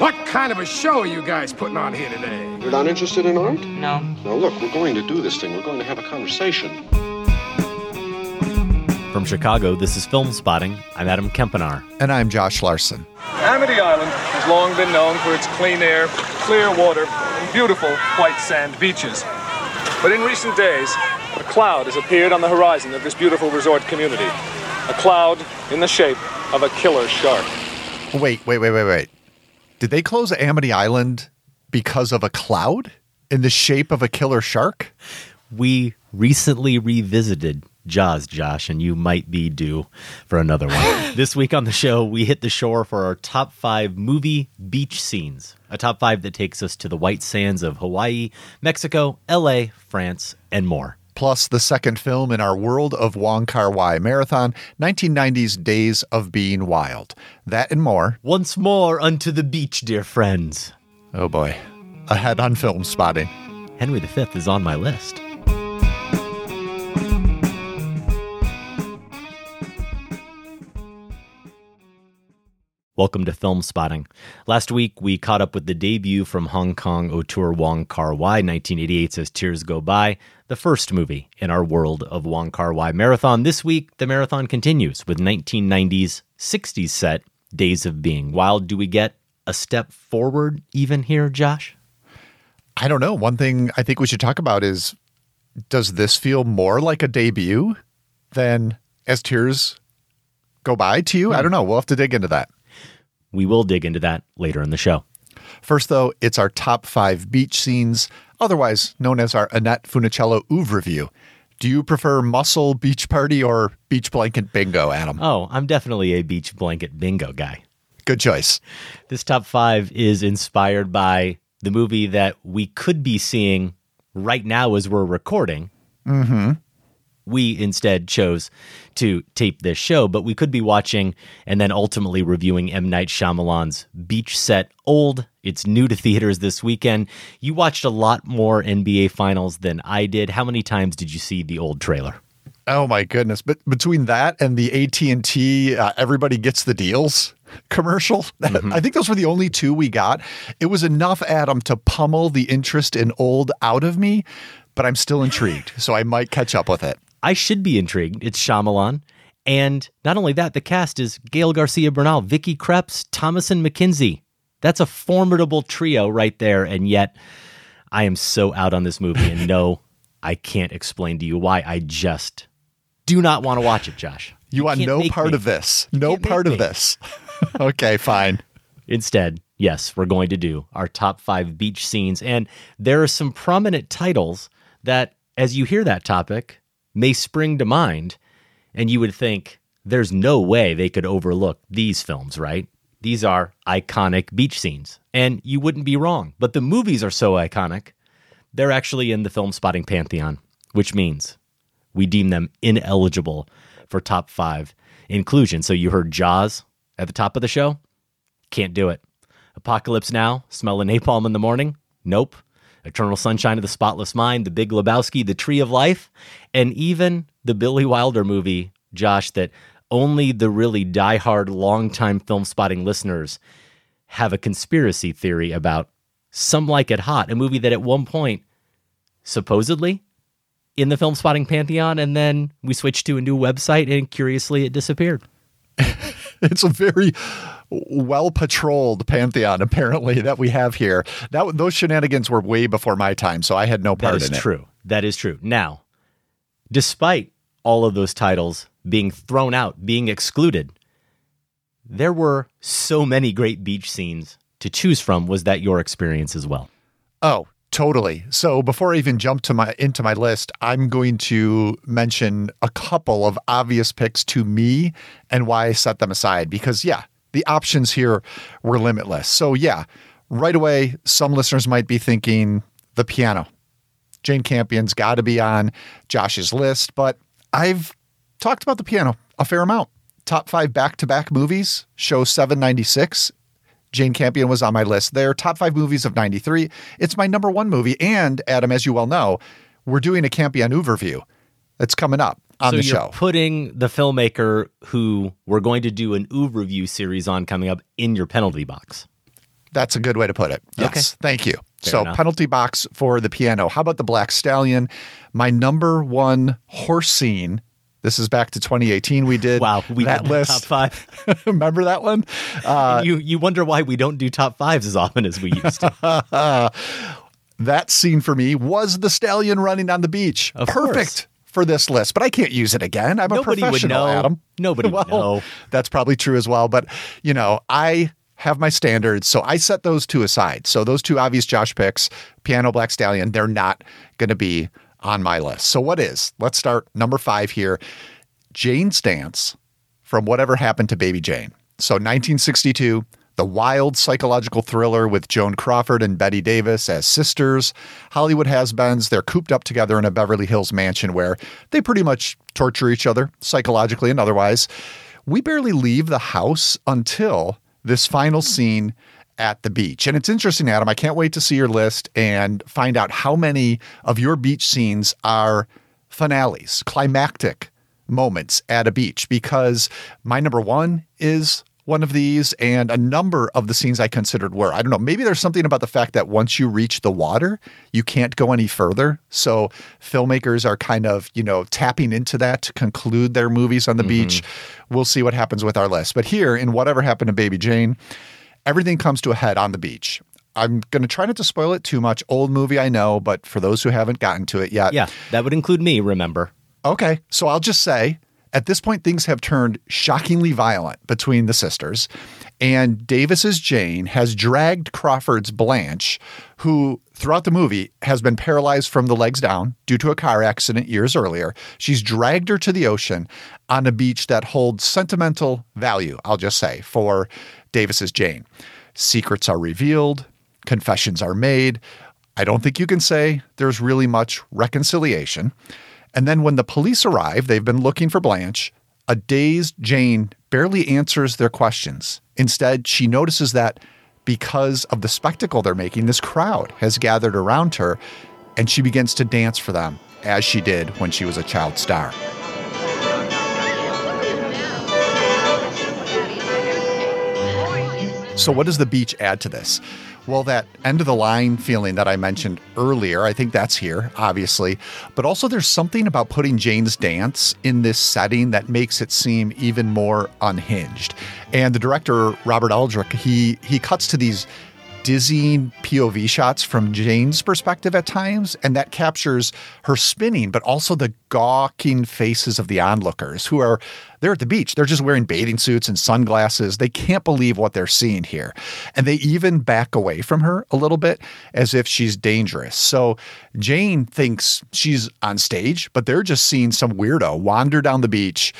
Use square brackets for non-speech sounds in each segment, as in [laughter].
What kind of a show are you guys putting on here today? You're not interested in art? No. Now, look, we're going to do this thing. We're going to have a conversation. From Chicago, this is Film Spotting. I'm Adam Kempenaar. And I'm Josh Larsen. Amity Island has long been known for its clean air, clear water, and beautiful white sand beaches. But in recent days, a cloud has appeared on the horizon of this beautiful resort community. A cloud in the shape of a killer shark. Wait, wait, wait, wait, wait. Did they close Amity Island because of a cloud in the shape of a killer shark? We recently revisited Jaws, Josh, and you might be due for another one. [gasps] this week on the show, we hit the shore for our top five movie beach scenes. A top five that takes us to the white sands of Hawaii, Mexico, LA, France, and more. Plus, the second film in our World of Wong Kar Wai marathon, 1990's Days of Being Wild. That and more. Once more unto the beach, dear friends. Oh boy. Ahead on film spotting. Henry V is on my list. Welcome to Film Spotting. Last week, we caught up with the debut from Hong Kong auteur Wong Kar Wai, 1988 As Tears Go By, the first movie in our World of Wong Kar Wai marathon. This week, the marathon continues with 1990s, 60s set Days of Being Wild. Do we get a step forward even here, Josh? I don't know. One thing I think we should talk about is does this feel more like a debut than As Tears Go By to you? I hmm. don't know. We'll have to dig into that. We will dig into that later in the show. First, though, it's our top five beach scenes, otherwise known as our Annette Funicello oeuvre review. Do you prefer muscle beach party or beach blanket bingo, Adam? Oh, I'm definitely a beach blanket bingo guy. Good choice. This top five is inspired by the movie that we could be seeing right now as we're recording. Mm-hmm we instead chose to tape this show, but we could be watching and then ultimately reviewing M. Night Shyamalan's Beach Set Old. It's new to theaters this weekend. You watched a lot more NBA Finals than I did. How many times did you see the old trailer? Oh my goodness! But between that and the AT and T, uh, everybody gets the deals commercial. [laughs] Mm-hmm. I think those were the only two we got. It was enough, Adam, to pummel the interest in old out of me. But I'm still intrigued, so I might catch up with it. I should be intrigued. It's Shyamalan. And not only that, the cast is Gael Garcia Bernal, Vicky Krieps, Thomasin McKenzie. That's a formidable trio right there. And yet, I am so out on this movie. And no, [laughs] I can't explain to you why. I just do not want to watch it, Josh. You, you want no part me. of this. No part of this. [laughs] okay, fine. Instead, yes, we're going to do our top five beach scenes. And there are some prominent titles that, as you hear that topic, may spring to mind, and you would think there's no way they could overlook these films, right? These are iconic beach scenes, and you wouldn't be wrong. But the movies are so iconic, they're actually in the film spotting pantheon, which means we deem them ineligible for top five inclusion. So you heard Jaws at the top of the show? Can't do it. Apocalypse Now, smell of napalm in the morning? Nope. Eternal Sunshine of the Spotless Mind, The Big Lebowski, The Tree of Life, and even the Billy Wilder movie, Josh, that only the really die-hard, long-time film spotting listeners have a conspiracy theory about. Some Like It Hot, a movie that at one point, supposedly, in the film spotting pantheon, and then we switched to a new website, and curiously, it disappeared. [laughs] it's a very well patrolled pantheon [laughs] apparently that we have here. That those shenanigans were way before my time, so I had no part That is in it. That is true. That is true. Now, despite all of those titles being thrown out, being excluded, there were so many great beach scenes to choose from. Was that your experience as well? Oh, totally. So before I even jump to my into my list, I'm going to mention a couple of obvious picks to me and why I set them aside because yeah, the options here were limitless. So yeah, right away some listeners might be thinking the piano. Jane Campion's got to be on Josh's list, but I've talked about the piano a fair amount. Top 5 back-to-back movies, show 796 Jane Campion was on my list there. Top five movies of 93. It's my number one movie. And Adam, as you well know, we're doing a Campion overview that's coming up on so the you're show. putting the filmmaker who we're going to do an Oeuvre review series on coming up in your penalty box. That's a good way to put it. Yes. Okay. Thank you. Fair so, enough. penalty box for the piano. How about the Black Stallion? My number one horse scene. This is back to 2018. We did Wow, we that did list. top five. [laughs] Remember that one? Uh, you you wonder why we don't do top fives as often as we used to. [laughs] that scene for me was the stallion running on the beach. Of Perfect course. For this list, but I can't use it again. I'm a Nobody would professional, know. Adam. Nobody would [laughs] know. That's probably true as well. But, you know, I have my standards. So I set those two aside. So those two obvious Josh picks, Piano Black Stallion, they're not going to be on my list. So what is? Let's start number five here. Jane's Dance from Whatever Happened to Baby Jane. So 1962, the wild psychological thriller with Joan Crawford and Bette Davis as sisters. Hollywood has-beens, they're cooped up together in a Beverly Hills mansion where they pretty much torture each other psychologically and otherwise. We barely leave the house until this final scene at the beach. And it's interesting, Adam. I can't wait to see your list and find out how many of your beach scenes are finales, climactic moments at a beach, because my number one is one of these, and a number of the scenes I considered were. I don't know, maybe there's something about the fact that once you reach the water, you can't go any further. So filmmakers are kind of, you know, tapping into that to conclude their movies on the mm-hmm. beach. We'll see what happens with our list. But here, in Whatever Happened to Baby Jane, everything comes to a head on the beach. I'm going to try not to spoil it too much. Old movie, I know, but for those who haven't gotten to it yet, yeah, that would include me. Remember, Okay. So I'll just say at this point, things have turned shockingly violent between the sisters. And Davis's Jane has dragged Crawford's Blanche, who throughout the movie has been paralyzed from the legs down due to a car accident years earlier. She's dragged her to the ocean on a beach that holds sentimental value, I'll just say, for Davis's Jane. Secrets are revealed, confessions are made. I don't think you can say there's really much reconciliation. And then when the police arrive, they've been looking for Blanche. A dazed Jane barely answers their questions. Instead, she notices that because of the spectacle they're making, this crowd has gathered around her, and she begins to dance for them as she did when she was a child star. So, what does the beach add to this? Well, that end of the line feeling that I mentioned earlier, I think that's here, obviously. But also, there's something about putting Jane's dance in this setting that makes it seem even more unhinged. And the director, Robert Aldrich, he he cuts to these dizzying POV shots from Jane's perspective at times, and that captures her spinning, but also the gawking faces of the onlookers who are they're at the beach. They're just wearing bathing suits and sunglasses. They can't believe what they're seeing here. And they even back away from her a little bit as if she's dangerous. So Jane thinks she's on stage, but they're just seeing some weirdo wander down the beach.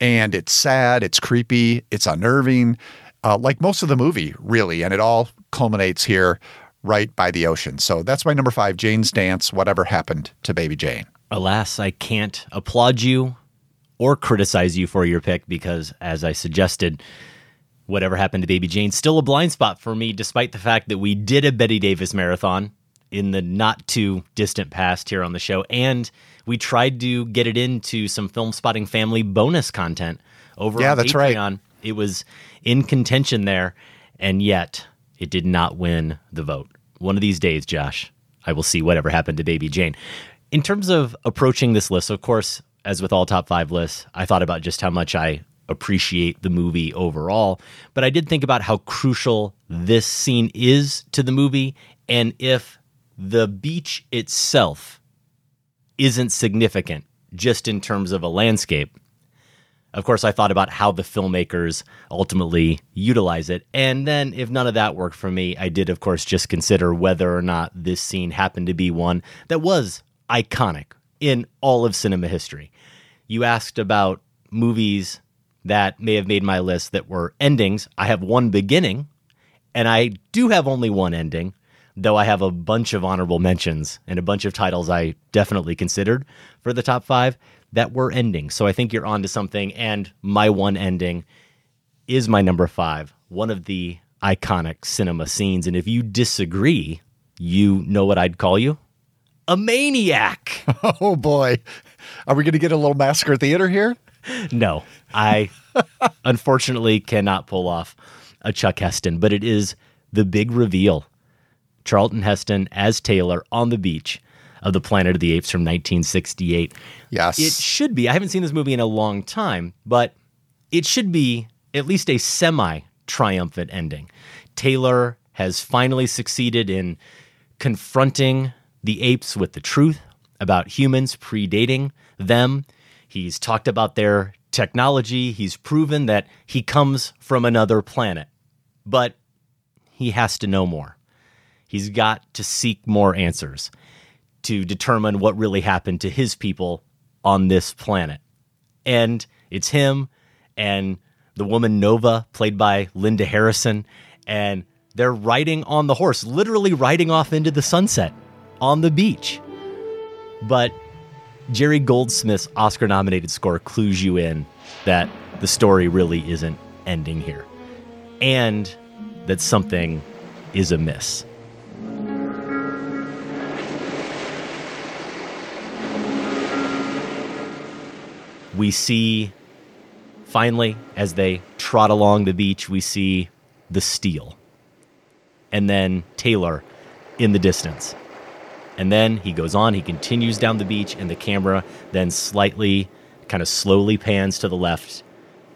And it's sad, it's creepy, it's unnerving uh, like most of the movie, really. And it all culminates here right by the ocean. So that's my number five Jane's Dance, Whatever Happened to Baby Jane. alas, I can't applaud you or criticize you for your pick because, as I suggested, whatever happened to Baby Jane still a blind spot for me, despite the fact that we did a Bette Davis marathon in the not too distant past here on the show, and we tried to get it into some film spotting family bonus content over Yeah, on that's right. It was in contention there, and yet it did not win the vote. One of these days, Josh, I will see whatever happened to Baby Jane. In terms of approaching this list, of course, as with all top five lists, I thought about just how much I appreciate the movie overall. But I did think about how crucial this scene is to the movie and if the beach itself isn't significant just in terms of a landscape. Of course, I thought about how the filmmakers ultimately utilize it. And then, if none of that worked for me, I did, of course, just consider whether or not this scene happened to be one that was iconic in all of cinema history. You asked about movies that may have made my list that were endings. I have one beginning, and I do have only one ending, though I have a bunch of honorable mentions and a bunch of titles I definitely considered for the top five that were ending. So I think you're onto something. And my one ending is my number five, one of the iconic cinema scenes. And if you disagree, you know what I'd call you? A maniac. [laughs] Oh boy. Are we going to get a little massacre theater here? No, I [laughs] unfortunately cannot pull off a Chuck Heston, but it is the big reveal. Charlton Heston as Taylor on the beach of the Planet of the Apes from 1968. Yes. It should be. I haven't seen this movie in a long time, but it should be at least a semi triumphant ending. Taylor has finally succeeded in confronting the apes with the truth about humans predating them. He's talked about their technology. He's proven that he comes from another planet. But he has to know more. He's got to seek more answers to determine what really happened to his people on this planet. And it's him and the woman Nova, played by Linda Harrison, and they're riding on the horse, literally riding off into the sunset on the beach. But Jerry Goldsmith's Oscar nominated score clues you in that the story really isn't ending here and that something is amiss. We see finally as they trot along the beach, we see the steel and then Taylor in the distance. And then he goes on, he continues down the beach, and the camera then slightly, kind of slowly pans to the left,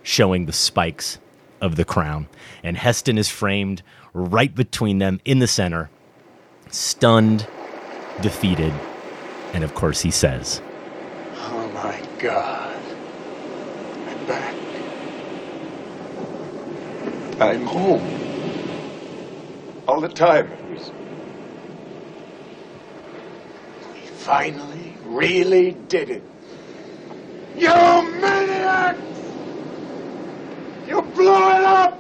showing the spikes of the crown. And Heston is framed right between them in the center, stunned, defeated. And of course, he says, Oh my God. I'm back. I'm home. All the time. We finally, really did it. You maniacs! You blew it up!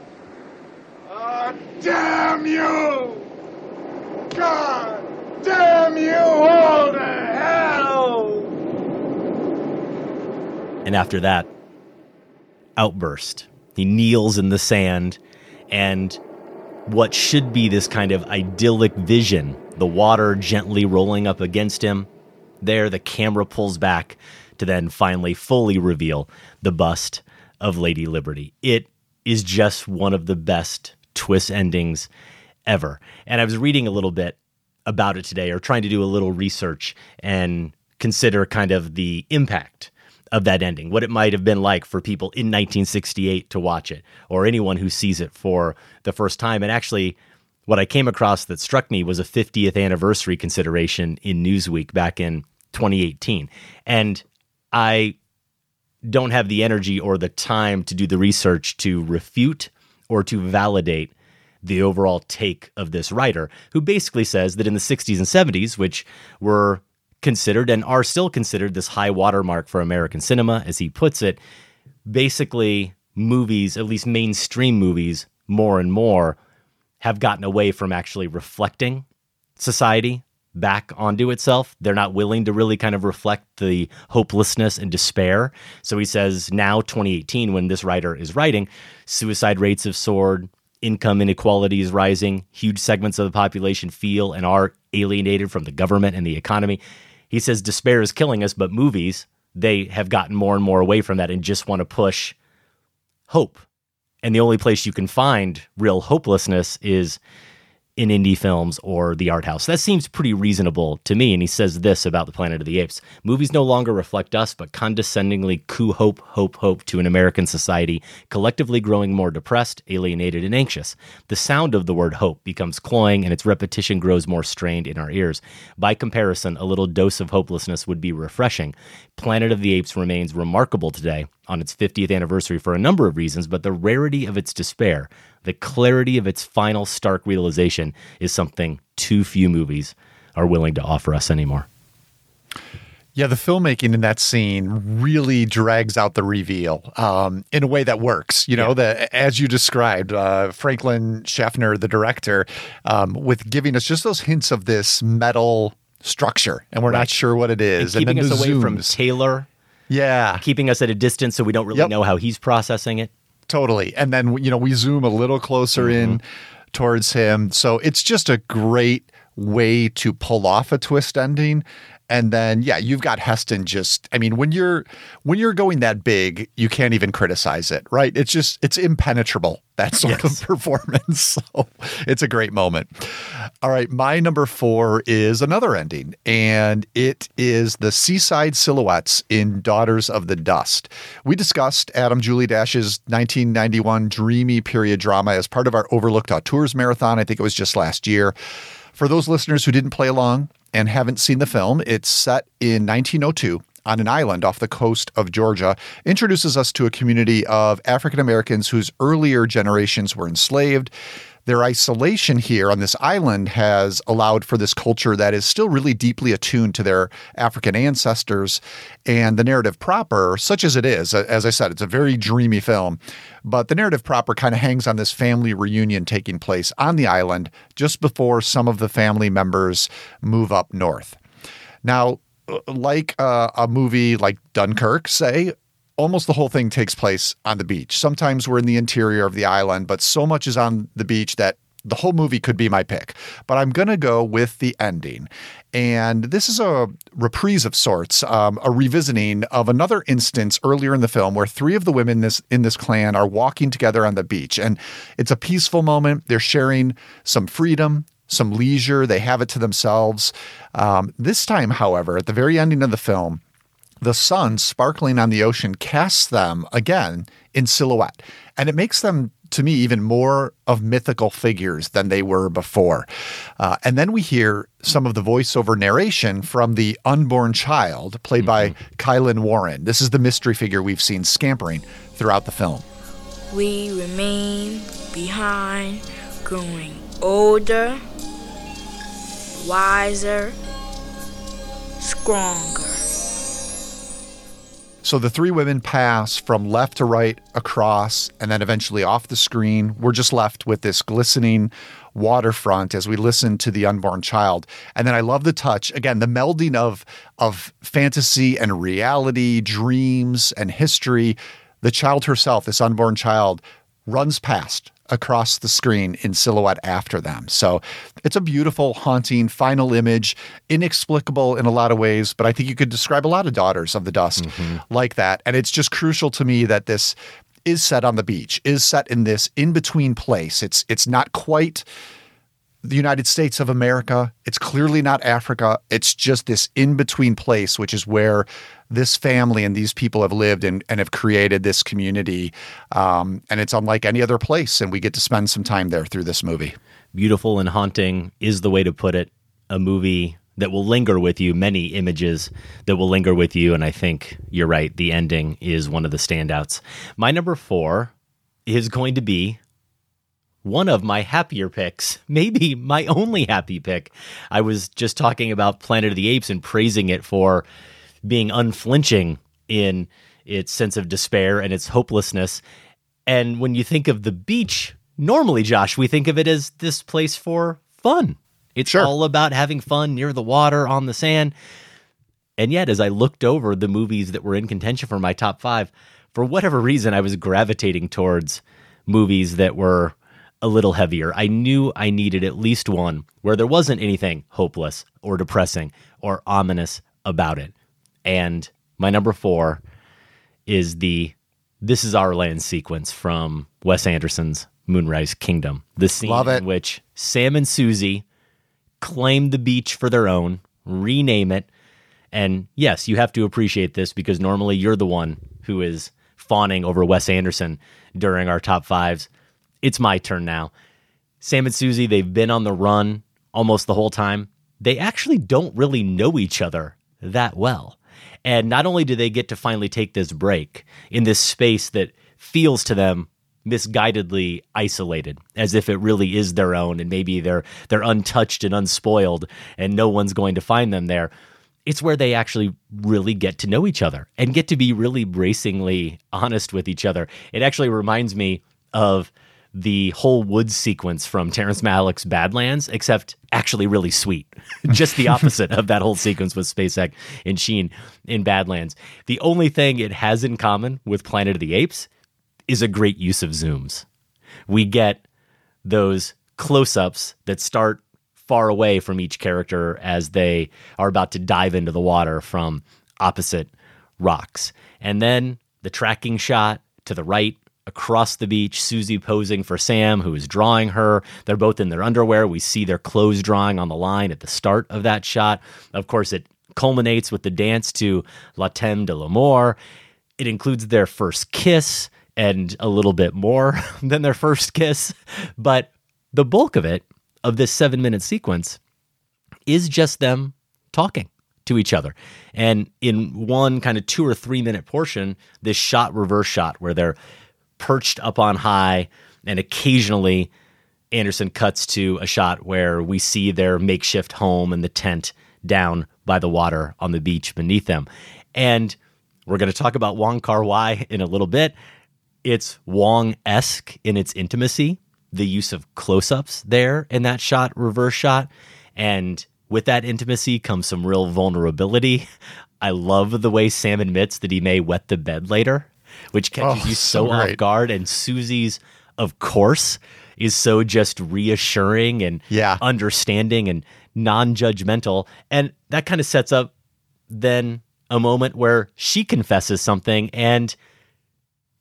Oh, damn you! God damn you all to hell! And after that, outburst. He kneels in the sand, and what should be this kind of idyllic vision, the water gently rolling up against him, there the camera pulls back to then finally fully reveal the bust of Lady Liberty. It is just one of the best twist endings ever. And I was reading a little bit about it today or trying to do a little research and consider kind of the impact of that ending, what it might have been like for people in 1968 to watch it, or anyone who sees it for the first time. And actually, what I came across that struck me was a 50th anniversary consideration in Newsweek back in 2018. And I don't have the energy or the time to do the research to refute or to validate the overall take of this writer, who basically says that in the 60s and 70s, which were considered and are still considered this high watermark for American cinema, as he puts it. Basically, movies, at least mainstream movies, more and more have gotten away from actually reflecting society back onto itself. They're not willing to really kind of reflect the hopelessness and despair. So he says now, 2018, when this writer is writing, suicide rates have soared, income inequality is rising, huge segments of the population feel and are alienated from the government and the economy. He says despair is killing us, but movies, they have gotten more and more away from that and just want to push hope. And the only place you can find real hopelessness is in indie films or the art house. That seems pretty reasonable to me. And he says this about the Planet of the Apes movies no longer reflect us, but condescendingly coo hope, hope, hope to an American society collectively growing more depressed, alienated, and anxious. The sound of the word hope becomes cloying and its repetition grows more strained in our ears. By comparison, a little dose of hopelessness would be refreshing. Planet of the Apes remains remarkable today on its 50th anniversary for a number of reasons, but the rarity of its despair, the clarity of its final stark realization is something too few movies are willing to offer us anymore. Yeah, the filmmaking in that scene really drags out the reveal um, in a way that works. You know, yeah. that as you described, uh, Franklin Schaffner, the director, um, with giving us just those hints of this metal structure, and we're right. not sure what it is, and, keeping and us away zooms. from Taylor. Yeah, keeping us at a distance so we don't really yep. know how he's processing it. Totally, and then you know we zoom a little closer mm-hmm. in towards him, so it's just a great way to pull off a twist ending. And then yeah you've got heston just i mean when you're when you're going that big you can't even criticize it right? It's just it's impenetrable that sort yes. of performance. [laughs] So it's a great moment. All right my number four is another ending and it is the seaside silhouettes in daughters of the dust. We discussed adam julie dash's 1991 dreamy period drama as part of our overlooked auteurs marathon. I think it was just last year for those listeners who didn't play along and haven't seen the film, it's set in 1902 on an island off the coast of Georgia, introduces us to a community of African Americans whose earlier generations were enslaved their isolation here on this island has allowed for this culture that is still really deeply attuned to their African ancestors. And the narrative proper, such as it is, as I said, it's a very dreamy film, but the narrative proper kind of hangs on this family reunion taking place on the island just before some of the family members move up north. Now, like uh, a movie like Dunkirk, say, almost the whole thing takes place on the beach. Sometimes we're in the interior of the island, but so much is on the beach that the whole movie could be my pick. But I'm going to go with the ending. And this is a reprise of sorts, um, a revisiting of another instance earlier in the film where three of the women in this, in this clan are walking together on the beach. And it's a peaceful moment. They're sharing some freedom, some leisure. They have it to themselves. Um, this time, however, at the very ending of the film, the sun sparkling on the ocean casts them again in silhouette. And it makes them, to me, even more of mythical figures than they were before. Uh, and then we hear some of the voiceover narration from the unborn child, played mm-hmm. by Kai-Lynn Warren. This is the mystery figure we've seen scampering throughout the film. We remain behind, growing older, wiser, stronger. So the three women pass from left to right across and then eventually off the screen. We're just left with this glistening waterfront as we listen to the unborn child. And then I love the touch again, the melding of of fantasy and reality, dreams and history. The child herself, this unborn child, runs past across the screen in silhouette after them. So it's a beautiful, haunting final image, inexplicable in a lot of ways, but I think you could describe a lot of Daughters of the Dust mm-hmm. like that. And it's just crucial to me that this is set on the beach, is set in this in between place. It's it's not quite the United States of America. It's clearly not Africa. It's just this in between place, which is where this family and these people have lived and, and have created this community. Um, and it's unlike any other place. And we get to spend some time there through this movie. Beautiful and haunting is the way to put it. A movie that will linger with you, many images that will linger with you. And I think you're right. The ending is one of the standouts. My number four is going to be one of my happier picks, [laughs] maybe my only happy pick. I was just talking about Planet of the Apes and praising it for being unflinching in its sense of despair and its hopelessness. And when you think of the beach, normally, Josh, we think of it as this place for fun. It's sure. all about having fun near the water, on the sand. And yet, as I looked over the movies that were in contention for my top five, for whatever reason, I was gravitating towards movies that were a little heavier. I knew I needed at least one where there wasn't anything hopeless or depressing or ominous about it. And my number four is the this is our land sequence from Wes Anderson's Moonrise Kingdom. The scene in which Sam and Susie claim the beach for their own, rename it. And yes, you have to appreciate this because normally you're the one who is fawning over Wes Anderson during our top fives. It's my turn now. Sam and Susie, they've been on the run almost the whole time. They actually don't really know each other that well. And not only do they get to finally take this break in this space that feels to them misguidedly isolated as if it really is their own and maybe they're they're untouched and unspoiled and no one's going to find them there it's where they actually really get to know each other and get to be really bracingly honest with each other it actually reminds me of the whole woods sequence from Terrence Malick's Badlands, except actually really sweet. [laughs] Just the opposite of that whole sequence with Spacek and Sheen in Badlands. The only thing it has in common with Planet of the Apes is a great use of zooms. We get those close ups that start far away from each character as they are about to dive into the water from opposite rocks. And then the tracking shot to the right across the beach, Susie posing for Sam, who is drawing her. They're both in their underwear. We see their clothes drawing on the line at the start of that shot. Of course, it culminates with the dance to Le Temps de l'Amour. It includes their first kiss and a little bit more [laughs] than their first kiss. But the bulk of it, of this seven minute sequence, is just them talking to each other. And in one kind of two or three minute portion, this shot reverse shot where they're perched up on high and occasionally Anderson cuts to a shot where we see their makeshift home and the tent down by the water on the beach beneath them. And we're going to talk about Wong Kar Wai in a little bit. It's Wong esque in its intimacy, the use of close ups there in that shot, reverse shot. And with that intimacy comes some real vulnerability. [laughs] I love the way Sam admits that he may wet the bed later, which catches Oh, you so so, off guard. And Susie's, of course, is so just reassuring and Yeah. understanding and non judgmental. And that kind of sets up then a moment where she confesses something and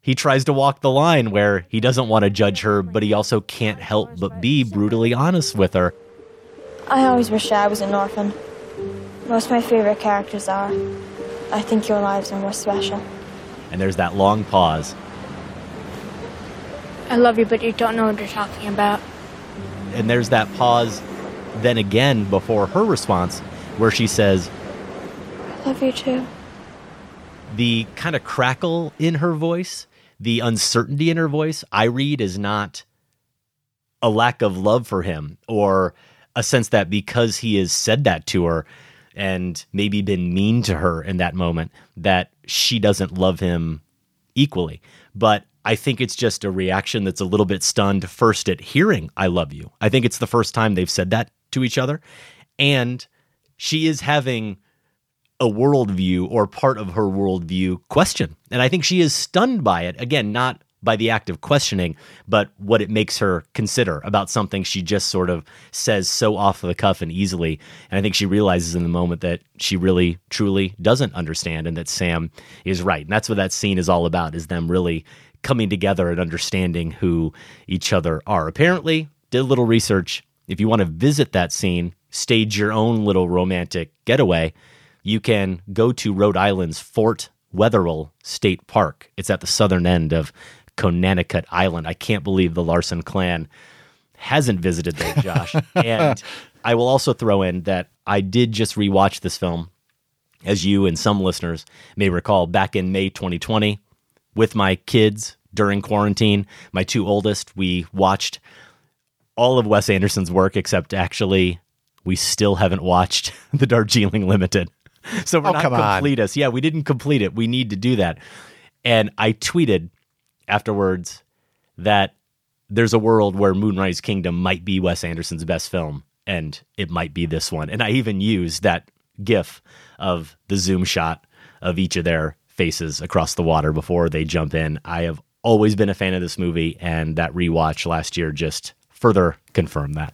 he tries to walk the line where he doesn't want to judge her, but he also can't help but be brutally honest with her. I always wish I was an orphan. Most of my favorite characters are. I think your lives are more special. And there's that long pause. I love you, but you don't know what you're talking about. And there's that pause then again before her response where she says, I love you too. the kind of crackle in her voice, the uncertainty in her voice, I read is not a lack of love for him or a sense that because he has said that to her and maybe been mean to her in that moment, that she doesn't love him equally. But I think it's just a reaction that's a little bit stunned first at hearing, I love you. I think it's the first time they've said that to each other. And she is having a worldview or part of her worldview question. And I think she is stunned by it. Again, not by the act of questioning, but what it makes her consider about something she just sort of says so off the cuff and easily. And I think she realizes in the moment that she really, truly doesn't understand and that Sam is right. And that's what that scene is all about, is them really coming together and understanding who each other are. Apparently, did a little research. If you want to visit that scene, stage your own little romantic getaway, you can go to Rhode Island's Fort Wetherill State Park. It's at the southern end of Conanicut Island. I can't believe the Larsen clan hasn't visited there, [laughs] Josh. and I will also throw in that I did just rewatch this film, as you and some listeners may recall, back in May 2020 with my kids during quarantine. My two oldest, we watched all of Wes Anderson's work, except actually, we still haven't watched [laughs] The Darjeeling Limited. So we're Oh, not complete us. Yeah, we didn't complete it. We need to do that. And I tweeted afterwards that there's a world where Moonrise Kingdom might be Wes Anderson's best film, and it might be this one. And I even used that GIF of the zoom shot of each of their faces across the water before they jump in. I have always been a fan of this movie, and that rewatch last year just further confirmed that.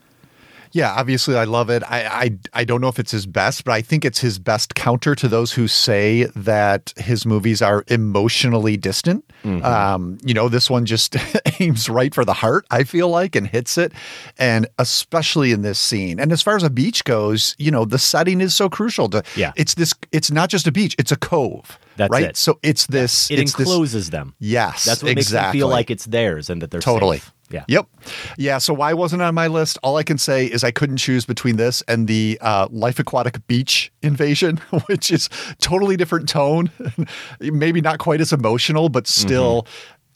Yeah, obviously I love it. I, I I don't know if it's his best, but I think it's his best counter to those who say that his movies are emotionally distant. Mm-hmm. Um, you know, this one just [laughs] aims right for the heart, I feel like, and hits it. And especially in this scene. And as far as a beach goes, you know, the setting is so crucial to Yeah. it's this it's not just a beach, it's a cove. That's right. it. So it's this It it's this- encloses them. Yes. That's what exactly. makes them feel like it's theirs and that they're Totally. safe. Yeah. Yep. Yeah. So why wasn't it on my list? All I can say is I couldn't choose between this and the uh, Life Aquatic Beach Invasion, [laughs] which is totally different tone. [laughs] maybe not quite as emotional, but still.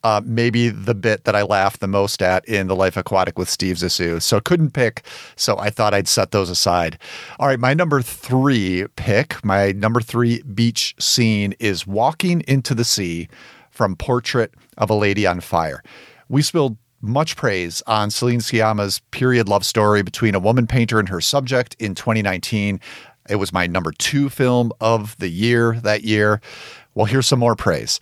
Uh, maybe the bit that I laughed the most at in the Life Aquatic with Steve Zissou. So couldn't pick. So I thought I'd set those aside. All right, my number three pick, my number three beach scene is walking into the sea from Portrait of a Lady on Fire. We spilled much praise on Celine Sciamma's period love story between a woman painter and her subject in 2019. It was my number two film of the year that year. Well, here's some more praise.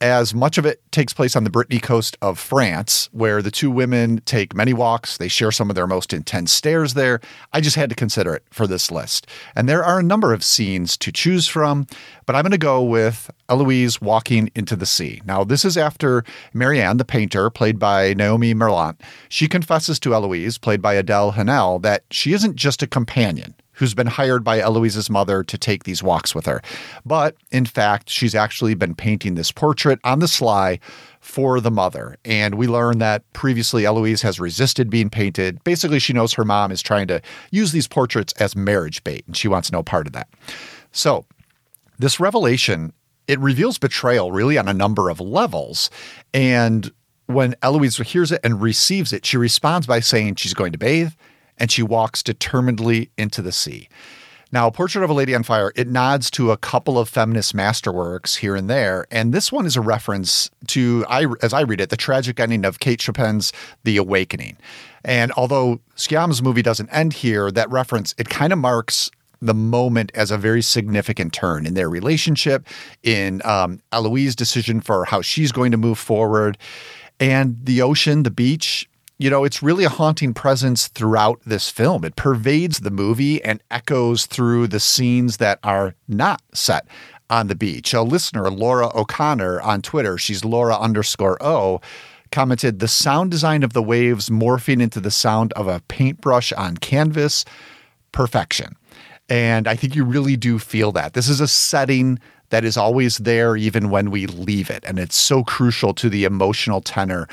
As much of it takes place on the Brittany coast of France, where the two women take many walks, they share some of their most intense stares there. I just had to consider it for this list. And there are a number of scenes to choose from, but I'm going to go with Eloise walking into the sea. Now, this is after Marianne, the painter, played by Noémie Merlant. She confesses to Eloise, played by Adele Haenel, that she isn't just a companion who's been hired by Eloise's mother to take these walks with her. But in fact, she's actually been painting this portrait on the sly for the mother. And we learn that previously Eloise has resisted being painted. Basically, she knows her mom is trying to use these portraits as marriage bait, and she wants no part of that. So, this revelation it reveals betrayal really on a number of levels and when eloise hears it and receives it she responds by saying she's going to bathe and she walks determinedly into the sea now portrait of a lady on fire it nods to a couple of feminist masterworks here and there and this one is a reference to I, as i read it the tragic ending of kate chopin's the awakening and although Sciamma's movie doesn't end here that reference it kind of marks the moment as a very significant turn in their relationship, in um, Eloise's decision for how she's going to move forward, and the ocean, the beach. You know, it's really a haunting presence throughout this film. It pervades the movie and echoes through the scenes that are not set on the beach. A listener, Laura O'Connor on Twitter, she's Laura underscore O, commented the sound design of the waves morphing into the sound of a paintbrush on canvas, perfection. And I think you really do feel that. This is a setting that is always there even when we leave it. And it's so crucial to the emotional tenor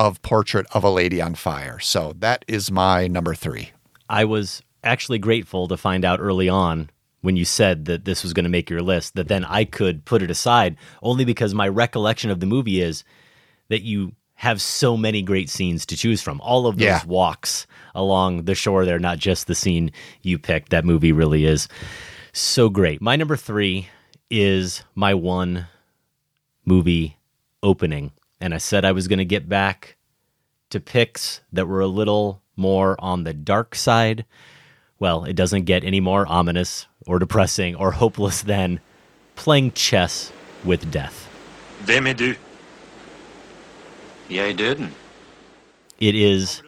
of Portrait of a Lady on Fire. So that is my number three. I was actually grateful to find out early on when you said that this was going to make your list that then I could put it aside only because my recollection of the movie is that you have so many great scenes to choose from. All of those Yeah. walks along the shore there, not just the scene you picked. That movie really is so great. My number three is my one movie opening. And I said I was going to get back to picks that were a little more on the dark side. Well, it doesn't get any more ominous or depressing or hopeless than playing chess with death. Hvem er du? Døden. It is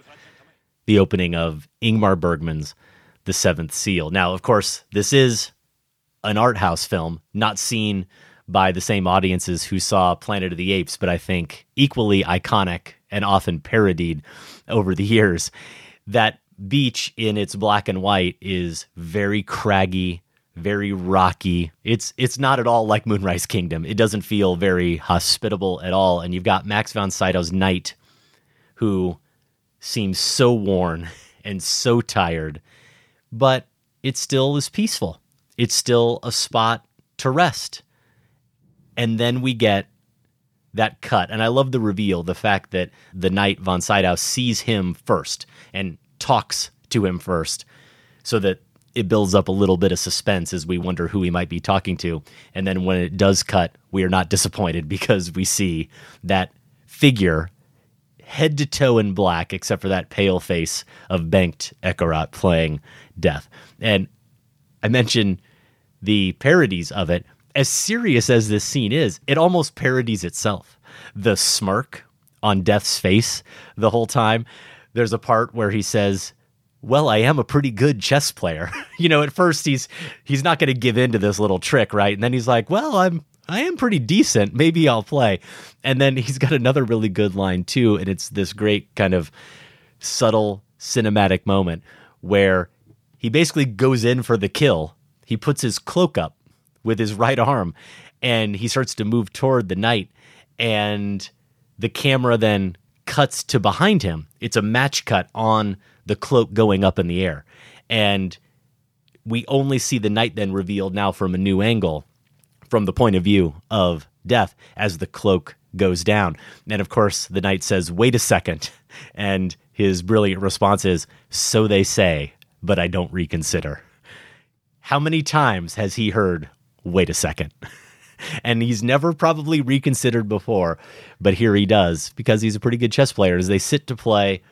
the opening of Ingmar Bergman's The Seventh Seal. Now, of course, this is an art house film, not seen by the same audiences who saw Planet of the Apes, but I think equally iconic and often parodied over the years. That beach in its black and white is very craggy, very rocky. It's it's not at all like Moonrise Kingdom. It doesn't feel very hospitable at all. And you've got Max von Sydow's Knight, who seems so worn [laughs] and so tired, but it still is peaceful. It's still a spot to rest. And then we get that cut. And I love the reveal, the fact that the knight von Sydow sees him first and talks to him first so that it builds up a little bit of suspense as we wonder who he might be talking to. And then when it does cut, we are not [laughs] disappointed because we see that figure head to toe in black, except for that pale face of Bengt Ekerot playing death. And I mentioned the parodies of it. As serious as this scene is, it almost parodies itself. The smirk on Death's face the whole time. There's a part where he says, well, I am a pretty good chess player. [laughs] you know, at first he's he's not going to give in to this little trick, right? And then he's like, well, I'm I am pretty decent. Maybe I'll play. And then he's got another really good line too, and it's this great kind of subtle cinematic moment where he basically goes in for the kill. He puts his cloak up with his right arm and he starts to move toward the knight and the camera then cuts to behind him. It's a match cut on the cloak going up in the air. And we only see the knight then revealed now from a new angle from the point of view of death as the cloak goes down. And of course, the knight says, Wait a second. [laughs] And his brilliant response is, So they say, but I don't reconsider. How many times has he heard, Wait a second? [laughs] and he's never probably reconsidered before, but here he does because he's a pretty good chess player. As they sit to play,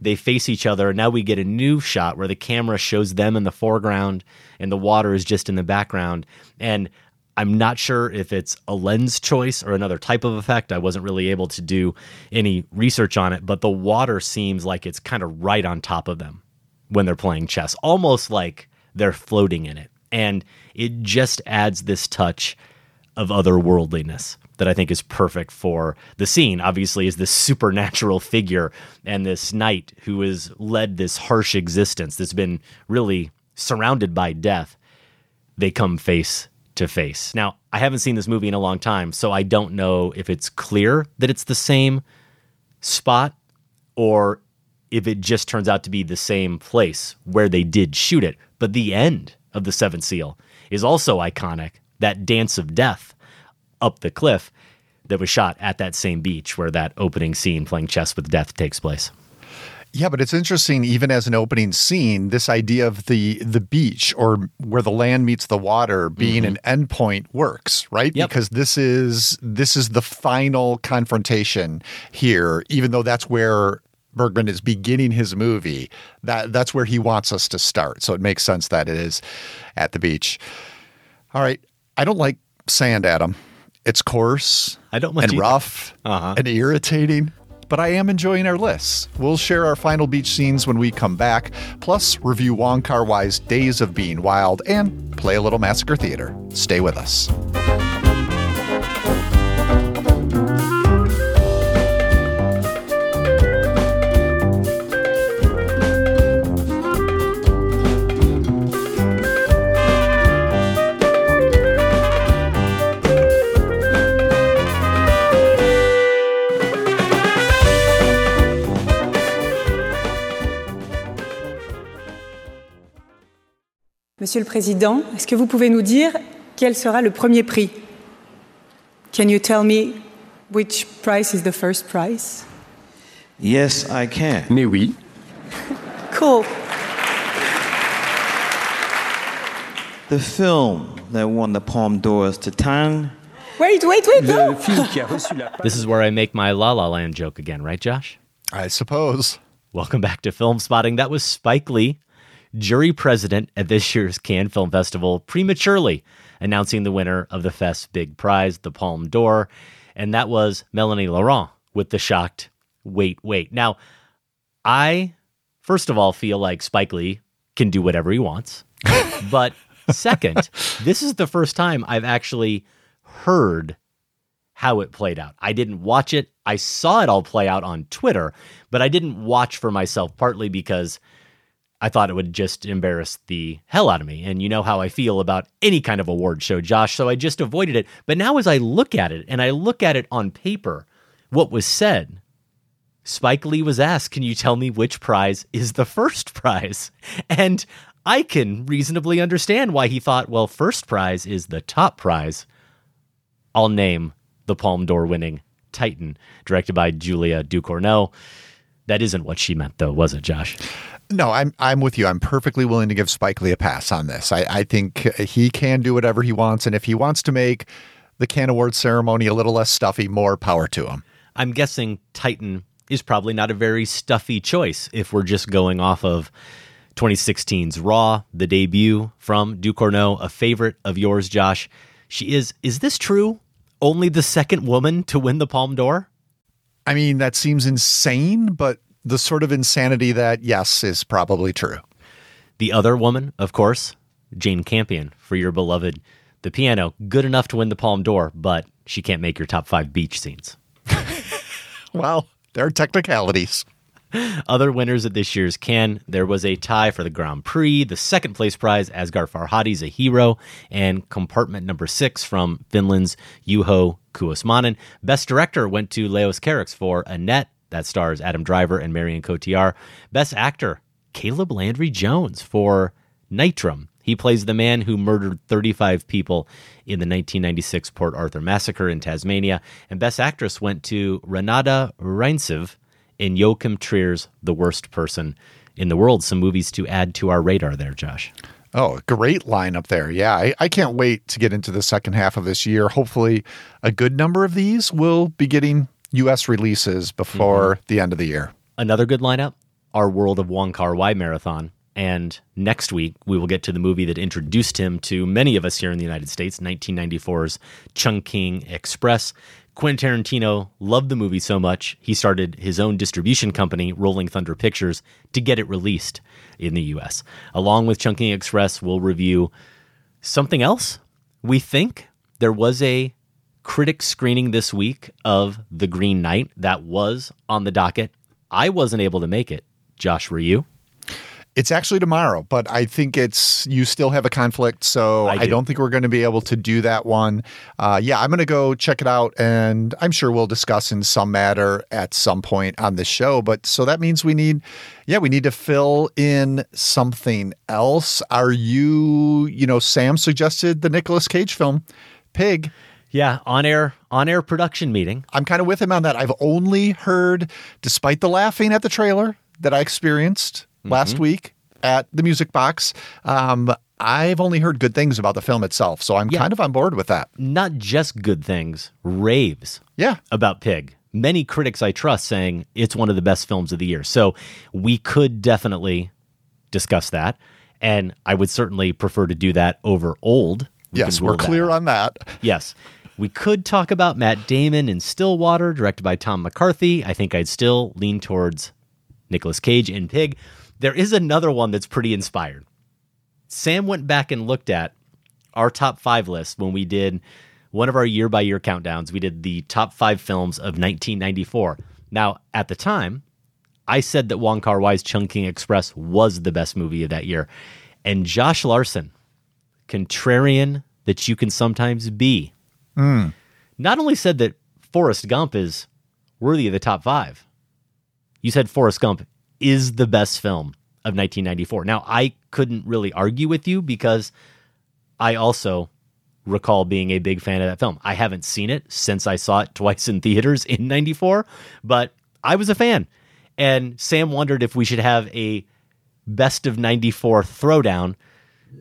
they face each other, and now we get a new shot where the camera shows them in the foreground and the water is just in the background. And I'm not sure if it's a lens choice or another type of effect. I wasn't really able to do any research on it, but the water seems like it's kind of right on top of them when they're playing chess, almost like they're floating in it. And it just adds this touch of otherworldliness that I think is perfect for the scene. Obviously, is this supernatural figure and this knight who has led this harsh existence that's been really surrounded by death. They come face to face. Now, I haven't seen this movie in a long time, so I don't know if it's clear that it's the same spot or if it just turns out to be the same place where they did shoot it. But the end of the Seventh Seal is also iconic that dance of death up the cliff that was shot at that same beach where that opening scene playing chess with death takes place. Yeah, but it's interesting, even as an opening scene, this idea of the the beach or where the land meets the water being mm-hmm. an endpoint works, right? Yep. Because this is this is the final confrontation here, even though that's where Bergman is beginning his movie. That that's where he wants us to start. So it makes sense that it is at the beach. All right. I don't like sand, Adam. It's coarse I don't like and either. rough uh-huh. and irritating, but I am enjoying our lists. We'll share our final beach scenes when we come back, plus review Wong Kar Wai's Days of Being Wild and play a little Massacre Theater. Stay with us. Monsieur le Président, est-ce que vous pouvez nous dire quel sera le premier prix? Can you tell me which prize is the first prize? Yes, I can. Mais oui. Cool. The film that won the Palme d'Or is Titane. Wait, wait, wait, no. This is where I make my La La Land joke again, right, Josh? I suppose. Welcome back to Film Spotting. That was Spike Lee jury president at this year's Cannes Film Festival prematurely announcing the winner of the Fest's big prize, the Palme d'Or, and that was Melanie Laurent with the shocked wait, wait. Now, I first of all feel like Spike Lee can do whatever he wants. [laughs] but second, this is the first time I've actually heard how it played out. I didn't watch it. I saw it all play out on Twitter, but I didn't watch for myself partly because I thought it would just embarrass the hell out of me. And you know how I feel about any kind of award show, Josh. So I just avoided it. But now, as I look at it and I look at it on paper, what was said, Spike Lee was asked, Can you tell me which prize is the first prize? [laughs] And I can reasonably understand why he thought, well, first prize is the top prize. I'll name the Palme d'Or winning Titane, directed by Julia Ducournau. That isn't what she meant, though, was it, Josh? No, I'm I'm with you. I'm perfectly willing to give Spike Lee a pass on this. I, I think he can do whatever he wants, and if he wants to make the Cannes Awards ceremony a little less stuffy, more power to him. I'm guessing Titane is probably not a very stuffy choice if we're just going off of 2016's Raw, the debut from Ducournau, a favorite of yours, Josh. She is. Is this true? Only the second woman to win the Palme d'Or? I mean, that seems insane, but the sort of insanity that, yes, is probably true. The other woman, of course, Jane Campion for your beloved The Piano. Good enough to win the Palme d'Or, but she can't make your top five beach scenes. [laughs] Well, there are technicalities. Other winners at this year's Cannes, there was a tie for the Grand Prix. The second place prize, Asghar Farhadi's A Hero, and compartment number six from Finland's Juho Kuosmanen. Best director went to Leos Carax for Annette, that stars Adam Driver and Marion Cotillard. Best actor, Caleb Landry Jones for Nitram. He plays the man who murdered 35 people in the 1996 Port Arthur massacre in Tasmania. And Best Actress went to Renate Reinsve in Joachim Trier's The Worst Person in the World. Some movies to add to our radar there, Josh. Oh, great lineup there. Yeah, I, I can't wait to get into the second half of this year. Hopefully, a good number of these will be getting U.S. releases before mm-hmm. the end of the year. Another good lineup, our World of Wong Kar Wai marathon. And next week, we will get to the movie that introduced him to many of us here in the United States, 1994's Chungking Express. Quentin Tarantino loved the movie so much, he started his own distribution company, Rolling Thunder Pictures, to get it released in the US. Along with Chungking Express, we'll review something else. We think there was a critic screening this week of The Green Knight that was on the docket. I wasn't able to make it. Josh, were you? It's actually tomorrow, but I think it's you still have a conflict, so I I, do. don't think we're going to be able to do that one. Uh, yeah, I'm going to go check it out, and I'm sure we'll discuss in some matter at some point on the show. But so that means we need, yeah, we need to fill in something else. Are you, you know, Sam suggested the Nicolas Cage film, Pig. Yeah, on air on air production meeting. I'm kind of with him on that. I've only heard, despite the laughing at the trailer that I experienced last week at the Music Box, um, I've only heard good things about the film itself. So I'm Yeah. kind of on board with that. Not just good things, raves Yeah. about Pig. Many critics I trust saying it's one of the best films of the year. So we could definitely discuss that. And I would certainly prefer to do that over old. We yes, we're rule that clear on that. Yes. We could talk about Matt Damon in Stillwater, directed by Tom McCarthy. I think I'd still lean towards Nicolas Cage in Pig. There is another one that's pretty inspired. Sam went back and looked at our top five list when we did one of our year by year countdowns. We did the top five films of 1994. Now, at the time, I said that Wong Kar Wai's Chungking Express was the best movie of that year. And Josh Larsen, contrarian that you can sometimes be, Hmm. not only said that Forrest Gump is worthy of the top five, you said Forrest Gump is the best film of 1994. Now, I couldn't really argue with you because I also recall being a big fan of that film. I haven't seen it since I saw it twice in theaters in 94, but I was a fan. And Sam wondered if we should have a best of 94 throwdown.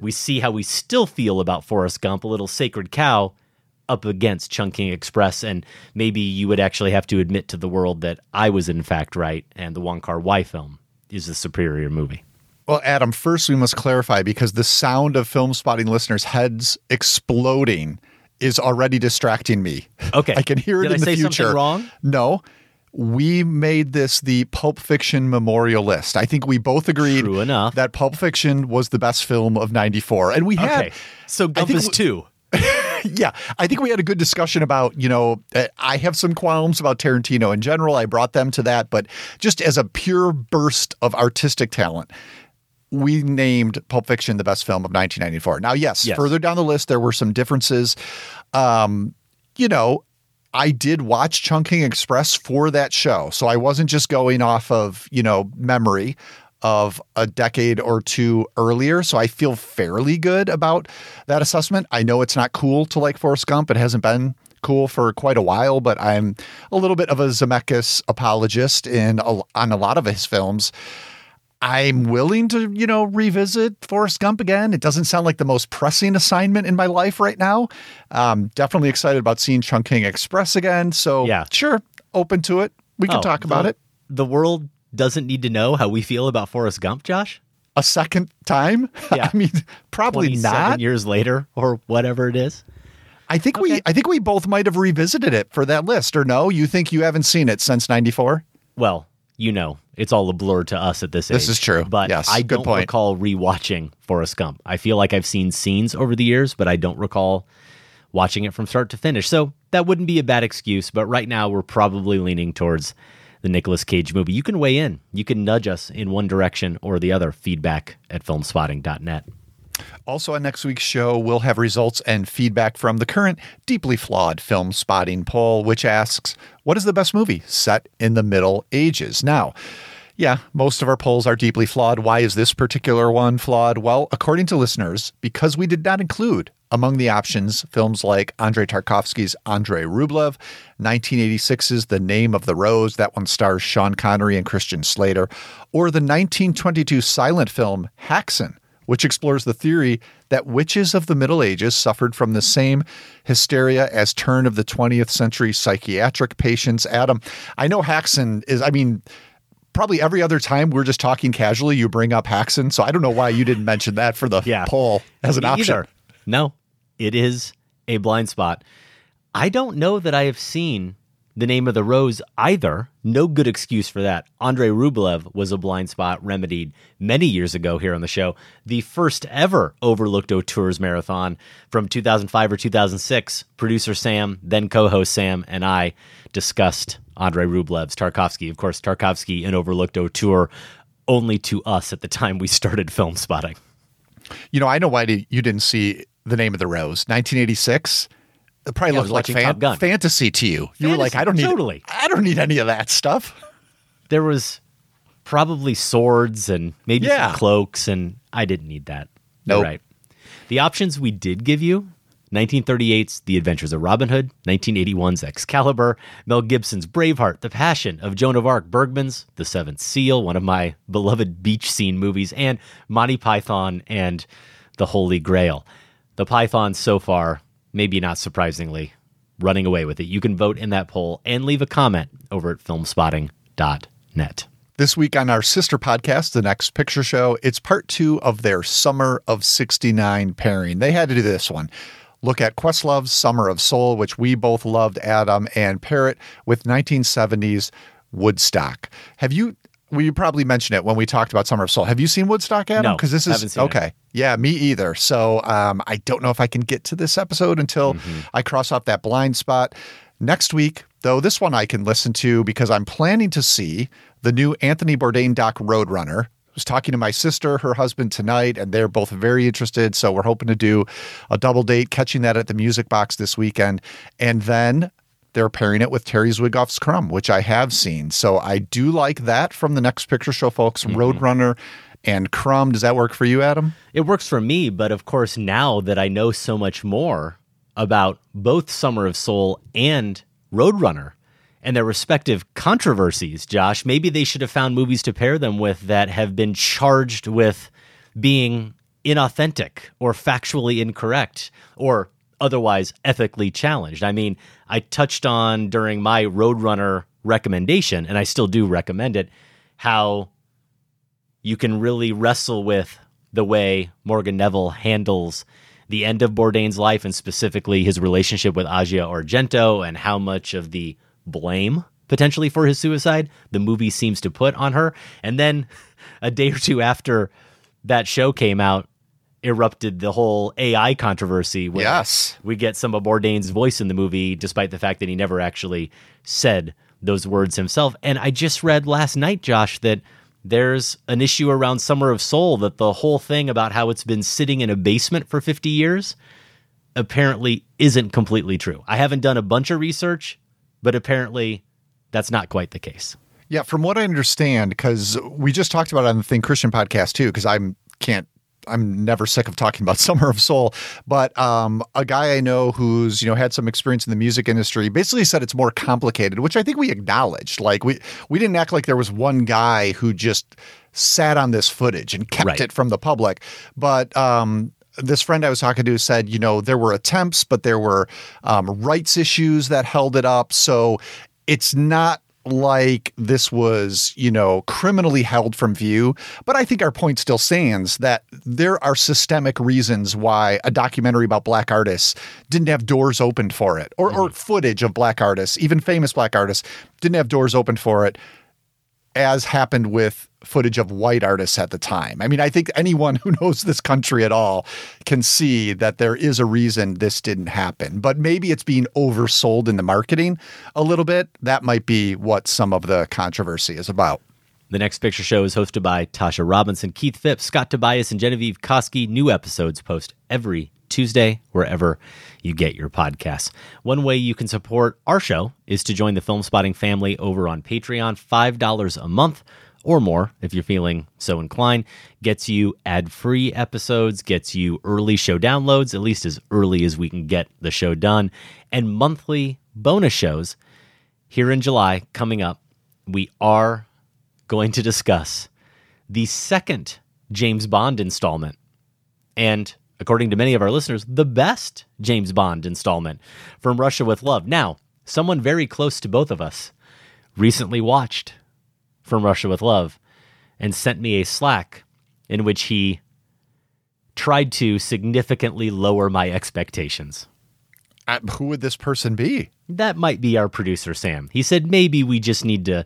We see how we still feel about Forrest Gump, a little sacred cow, up against Chungking Express. And maybe you would actually have to admit to the world that I was in fact right and the Wong Kar Wai film is the superior movie. Well, Adam, first we must clarify because the sound of film spotting listeners' heads exploding is already distracting me. Okay. [laughs] I can hear it Did in I the future. wrong? No. We made this the Pulp Fiction memorial list. I think we both agreed True enough. that Pulp Fiction was the best film of 94. And we had Okay. So Gump think is two. [laughs] [laughs] yeah, I think we had a good discussion about, you know, uh, I have some qualms about Tarantino in general. I brought them to that, but just as a pure burst of artistic talent, we named Pulp Fiction the best film of 1994. Now, yes, Yes. further down the list, there were some differences. Um, you know, I did watch Chungking Express for that show. So I wasn't just going off of, you know, memory of a decade or two earlier. So I feel fairly good about that assessment. I know it's not cool to like Forrest Gump. It hasn't been cool for quite a while, but I'm a little bit of a Zemeckis apologist in a, on a lot of his films. I'm willing to, you know, revisit Forrest Gump again. It doesn't sound like the most pressing assignment in my life right now. Um, definitely excited about seeing Chungking Express again. So, Yeah. sure, open to it. We can Oh, talk about the- it The world doesn't need to know how we feel about Forrest Gump, Josh. a second time. [laughs] Yeah. I mean, probably 27 not. years later or whatever it is. I think we, I think we both might have revisited it for that list, or no? You think you haven't seen it since '94? Well, you know, it's all a blur to us at this age. This is true. But Yes, I don't point. recall rewatching Forrest Gump. I feel like I've seen scenes over the years, but I don't recall watching it from start to finish. So that wouldn't be a bad excuse. But right now, we're probably leaning towards the Nicolas Cage movie. You can weigh in. You can nudge us in one direction or the other. Feedback at filmspotting.net. Also, on next week's show, we'll have results and feedback from the current deeply flawed film spotting poll, which asks, What is the best movie set in the Middle Ages? Now, yeah, most of our polls are deeply flawed. Why is this particular one flawed? Well, according to listeners, because we did not include among the options films like Andrei Tarkovsky's Andrei Rublev, 1986's The Name of the Rose, that one stars Sean Connery and Christian Slater, or the 1922 silent film Haxan, which explores the theory that witches of the Middle Ages suffered from the same hysteria as turn of the 20th century psychiatric patients. Adam, I know Haxan is, I mean, probably every other time we're just talking casually, you bring up Haxan. So I don't know why you didn't mention that for the Yeah. poll as an Me option. either. No, it is a blind spot. I don't know that I have seen the name of the rose either. No good excuse for that. Andrei Rublev was a blind spot remedied many years ago here on the show. The first ever overlooked Auteurs marathon from 2005 or 2006. Producer Sam, then co-host Sam, and I discussed Andrei Rublev's Tarkovsky. Of course, Tarkovsky and overlooked auteur only to us at the time we started film spotting. You know, I know why you didn't see the name of the rose. 1986. It probably Yeah, looked was like fan- Top Gun. fantasy to you. You were like, I don't need totally. I don't need any of that stuff. [laughs] there was probably swords and maybe Yeah. some cloaks, and I didn't need that. You're Nope. right. The options we did give you 1938's The Adventures of Robin Hood, 1981's Excalibur, Mel Gibson's Braveheart, The Passion of Joan of Arc, Bergman's The Seventh Seal, one of my beloved beach scene movies, and Monty Python and The Holy Grail. The Python so far, maybe not surprisingly, running away with it. You can vote in that poll and leave a comment over at filmspotting.net. This week on our sister podcast, The Next Picture Show, it's part two of their Summer of 69 pairing. They had to do this one. Look at Questlove's Summer of Soul, which we both loved, Adam, and pair it with 1970s Woodstock. Have you, well, you probably mentioned it when we talked about Summer of Soul. Have you seen Woodstock, Adam? No, Because this is, seen it. okay. Yeah, me either. So um, I don't know if I can get to this episode until Mm-hmm. I cross off that blind spot. Next week, though, this one I can listen to because I'm planning to see the new Anthony Bourdain doc Roadrunner. I was talking to my sister, her husband tonight, and they're both very interested. So we're hoping to do a double date, catching that at the Music Box this weekend. And then they're pairing it with Terry Zwigoff's Crumb, which I have seen. So I do like that from the Next Picture Show folks, mm-hmm. Roadrunner and Crumb. Does that work for you, Adam? It works for me, but of course, now that I know so much more about both Summer of Soul and Roadrunner and their respective controversies, Josh, maybe they should have found movies to pair them with that have been charged with being inauthentic or factually incorrect or otherwise ethically challenged. I mean, I touched on during my Roadrunner recommendation, and I still do recommend it, how you can really wrestle with the way Morgan Neville handles the end of Bourdain's life and specifically his relationship with Asia Argento and how much of the blame potentially for his suicide the movie seems to put on her. And then [laughs] a day or two after that show came out, erupted the whole AI controversy where Yes. we get some of Bourdain's voice in the movie, despite the fact that he never actually said those words himself. And I just read last night, Josh, that there's an issue around Summer of Soul that the whole thing about how it's been sitting in a basement for 50 years apparently isn't completely true. I haven't done a bunch of research, but apparently that's not quite the case. Yeah, from what I understand, because we just talked about it on the Think Christian podcast too, because I'm can't I'm never sick of talking about [laughs] Summer of Soul. But um, a guy I know who's you know had some experience in the music industry basically said it's more complicated, which I think we acknowledged. Like we we didn't act like there was one guy who just sat on this footage and kept Right. it from the public. But um, this friend I was talking to said, you know, there were attempts, but there were um, rights issues that held it up. So it's not like this was, you know, criminally held from view. But I think our point still stands that there are systemic reasons why a documentary about black artists didn't have doors opened for it, or, or mm-hmm. footage of black artists, even famous black artists, didn't have doors opened for it. as happened with footage of white artists at the time. I mean, I think anyone [laughs] who knows this country at all can see that there is a reason this didn't happen. But maybe it's being oversold in the marketing a little bit. That might be what some of the controversy is about. The next picture show is hosted by Tasha Robinson, Keith Phipps, Scott Tobias, and Genevieve Koski. New episodes post every Tuesday, wherever you get your podcasts. One way you can support our show is to join the Film Spotting family over on Patreon. $5 a month or more, if you're feeling so inclined, gets you ad free episodes, gets you early show downloads, at least as early as we can get the show done, and monthly bonus shows. Here in July, coming up, we are going to discuss the second James Bond installment. And according to many of our listeners, the best James Bond installment from Russia with Love. Now, someone very close to both of us recently watched From Russia with Love and sent me a Slack in which he tried to significantly lower my expectations. Uh, who would this person be? That might be our producer, Sam. He said maybe we just need to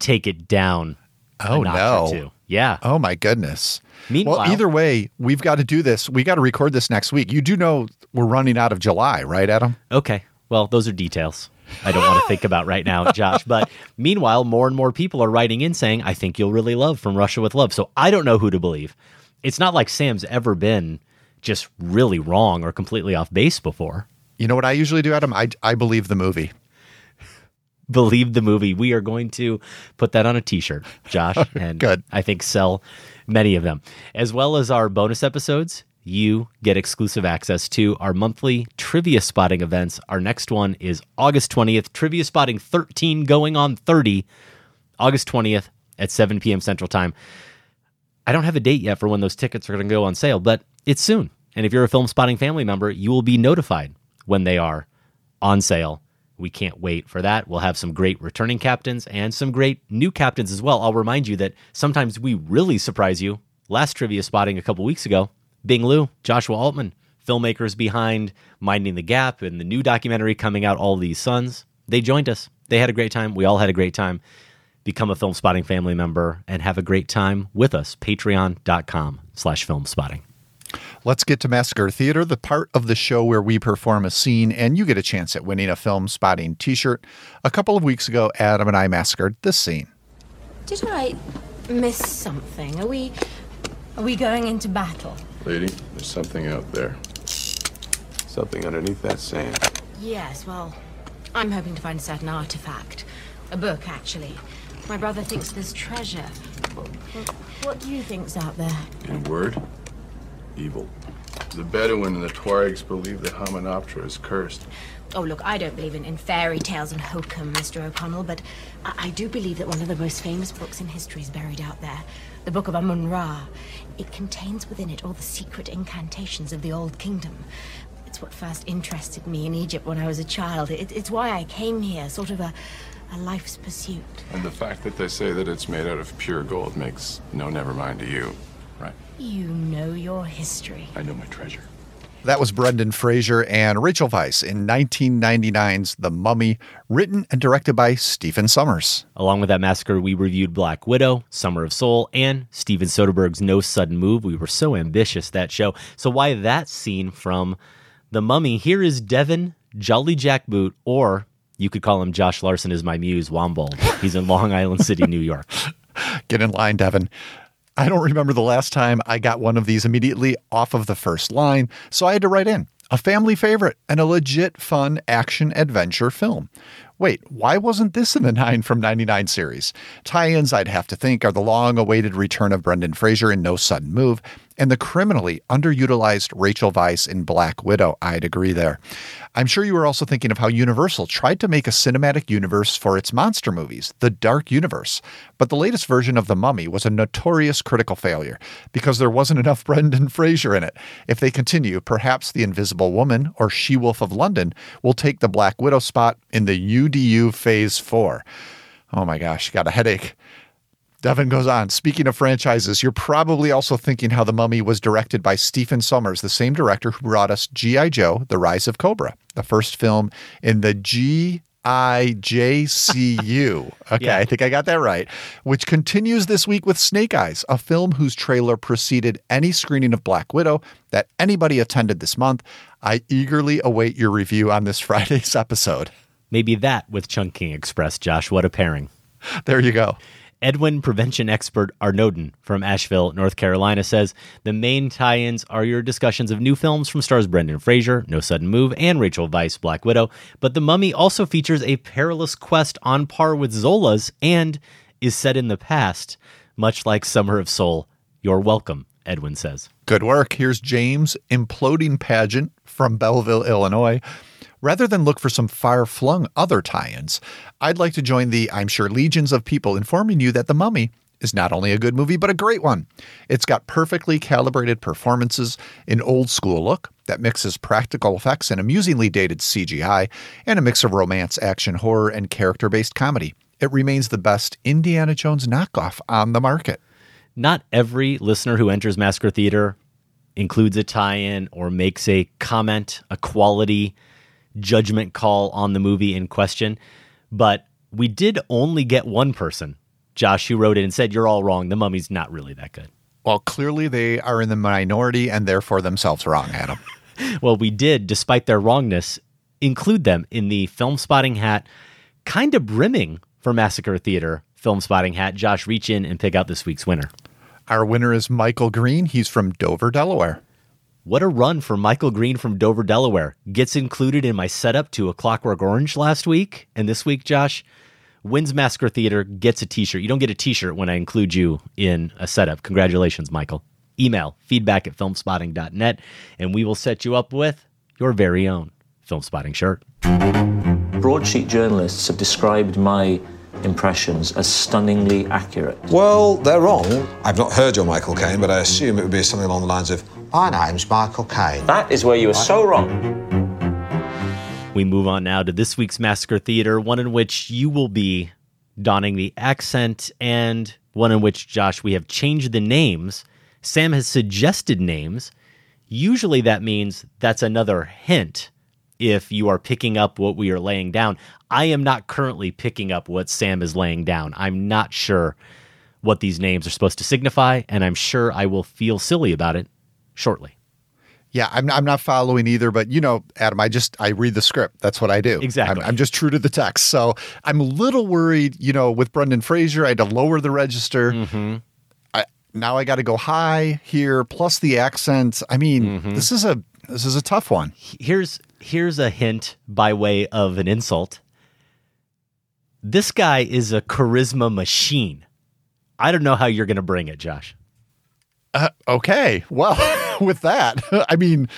take it down. Oh, no. Yeah. Oh, my goodness. Meanwhile, well, either way, we've got to do this. We got to record this next week. You do know we're running out of July, right, Adam? Okay. Well, those are details I don't want to think [laughs] about right now, Josh. But meanwhile, more and more people are writing in saying, I think you'll really love From Russia with Love. So I don't know who to believe. It's not like Sam's ever been just really wrong or completely off base before. You know what I usually do, Adam? I, I believe the movie. [laughs] Believe the movie. We are going to put that on a t shirt, Josh. [laughs] And Good. I think sell many of them. As well as our bonus episodes, you get exclusive access to our monthly trivia spotting events. Our next one is August 20th, trivia spotting 13 going on 30, August 20th at 7 p.m. Central Time. I don't have a date yet for when those tickets are going to go on sale, but it's soon. And if you're a film spotting family member, you will be notified when they are on sale. We can't wait for that. We'll have some great returning captains and some great new captains as well. I'll remind you that sometimes we really surprise you. Last trivia spotting a couple weeks ago, Bing Liu, Joshua Altman, filmmakers behind Minding the Gap and the new documentary coming out, All These Sons. They joined us. They had a great time. We all had a great time. Become a Film Spotting family member and have a great time with us. Patreon.com slash film spotting. Let's get to Massacre Theater, the part of the show where we perform a scene and you get a chance at winning a film spotting t shirt. A couple of weeks ago, Adam and I massacred this scene. Did I miss something? Are we. Are we going into battle? Lady, there's something out there. Something underneath that sand. Yes, well, I'm hoping to find a certain artifact. A book, actually. My brother thinks there's treasure. What, what do you think's out there? In a word, evil. The Bedouin and the Tuaregs believe that Hamunaptra is cursed. Oh, look, I don't believe in, in fairy tales and hokum, Mr. O'Connell, but I, I do believe that one of the most famous books in history is buried out there. The Book of Amun Ra. It contains within it all the secret incantations of the Old Kingdom. It's what first interested me in Egypt when I was a child. It, it's why I came here, sort of a, a life's pursuit. And the fact that they say that it's made out of pure gold makes no never mind to you? You know your history. I know my treasure. That was Brendan Fraser and Rachel Weisz in 1999's The Mummy, written and directed by Stephen Sommers. Along with that massacre, we reviewed Black Widow, Summer of Soul, and Steven Soderbergh's No Sudden Move. We were so ambitious that show. So why that scene from The Mummy? Here is Devin Jolly Jackboot, or you could call him Josh Larsen is my muse, Wombold. He's in Long Island City, New York. [laughs] Get in line, Devin. I don't remember the last time I got one of these immediately off of the first line, so I had to write in a family favorite and a legit fun action adventure film. Wait, why wasn't this in the [laughs] 9 from 99 series? Tie ins, I'd have to think, are the long awaited return of Brendan Fraser in No Sudden Move and the criminally underutilized Rachel Weisz in Black Widow. I'd agree there. I'm sure you were also thinking of how Universal tried to make a cinematic universe for its monster movies, the Dark Universe. But the latest version of The Mummy was a notorious critical failure because there wasn't enough [laughs] Brendan Fraser in it. If they continue, perhaps The Invisible Woman or She Wolf of London will take the Black Widow spot in the UDU Phase 4. Oh my gosh, got a headache. Devin goes on. Speaking of franchises, you're probably also thinking how The Mummy was directed by Stephen Sommers, the same director who brought us G.I. Joe, The Rise of Cobra, the first film in the G IJCU. [laughs] Okay, Yeah. I think I got that right. Which continues this week with Snake Eyes, a film whose trailer preceded any screening of Black Widow that anybody attended this month. I eagerly await your review on this [laughs] Friday's episode. Maybe that with Chungking Express, Josh. What a pairing. There you go. Edwin prevention expert Arnodin from Asheville, North Carolina says the main tie-ins are your discussions of new films from stars Brendan Fraser, No Sudden Move, and Rachel Weisz, Black Widow. But The Mummy also features a perilous quest on par with Zola's and is set in the past, much like Summer of Soul. You're welcome, Edwin says. Good work. Here's James imploding pageant from Belleville, Illinois. Rather than look for some far flung other tie ins, I'd like to join the, I'm sure, legions of people informing you that The Mummy is not only a good movie, but a great one. It's got perfectly calibrated performances, an old school look that mixes practical effects and amusingly dated CGI, and a mix of romance, action, horror, and character based comedy. It remains the best Indiana Jones knockoff on the market. Not every listener who enters Massacre Theater includes a tie in or makes a comment, a quality judgment call on the movie in question. But we did only get one person, Josh, who wrote it and said, You're all wrong. The mummy's not really that good. Well, clearly they are in the minority and therefore themselves wrong, Adam. [laughs] Well, we did, despite their wrongness, include them in the film spotting hat, kind of brimming for Massacre Theater film spotting hat. Josh, reach in and pick out this week's winner. Our winner is Michael Green. He's from Dover, Delaware. What a run for Michael Green from Dover, Delaware. Gets included in my setup to A Clockwork Orange last week. And this week, Josh, wins Massacre Theater, gets a t shirt. You don't get a t shirt when I include you in a setup. Congratulations, Michael. Email feedback at filmspotting.net, and we will set you up with your very own film spotting shirt. Broadsheet journalists have described my impressions as stunningly accurate. Well, they're wrong. I've not heard your Michael Caine, but I assume it would be something along the lines of, My name's Michael Caine. That is where you are so wrong. We move on now to this week's Massacre Theater, one in which you will be donning the accent, and one in which, Josh, we have changed the names. Sam has suggested names. Usually that means that's another hint if you are picking up what we are laying down. I am not currently picking up what Sam is laying down. I'm not sure what these names are supposed to signify, and I'm sure I will feel silly about it shortly. Yeah, I'm, I'm not following either, but you know, Adam, I just I read the script. That's what I do. Exactly. I'm, I'm just true to the text. So I'm a little worried. You know, with Brendan Fraser, I had to lower the register. Mm-hmm. I now I got to go high here, plus the accents. I mean, Mm-hmm. this is a this is a tough one. Here's here's a hint by way of an insult. This guy is a charisma machine. I don't know how you're going to bring it, Josh. Uh, okay, well, [laughs] [laughs] with that, [laughs] I mean,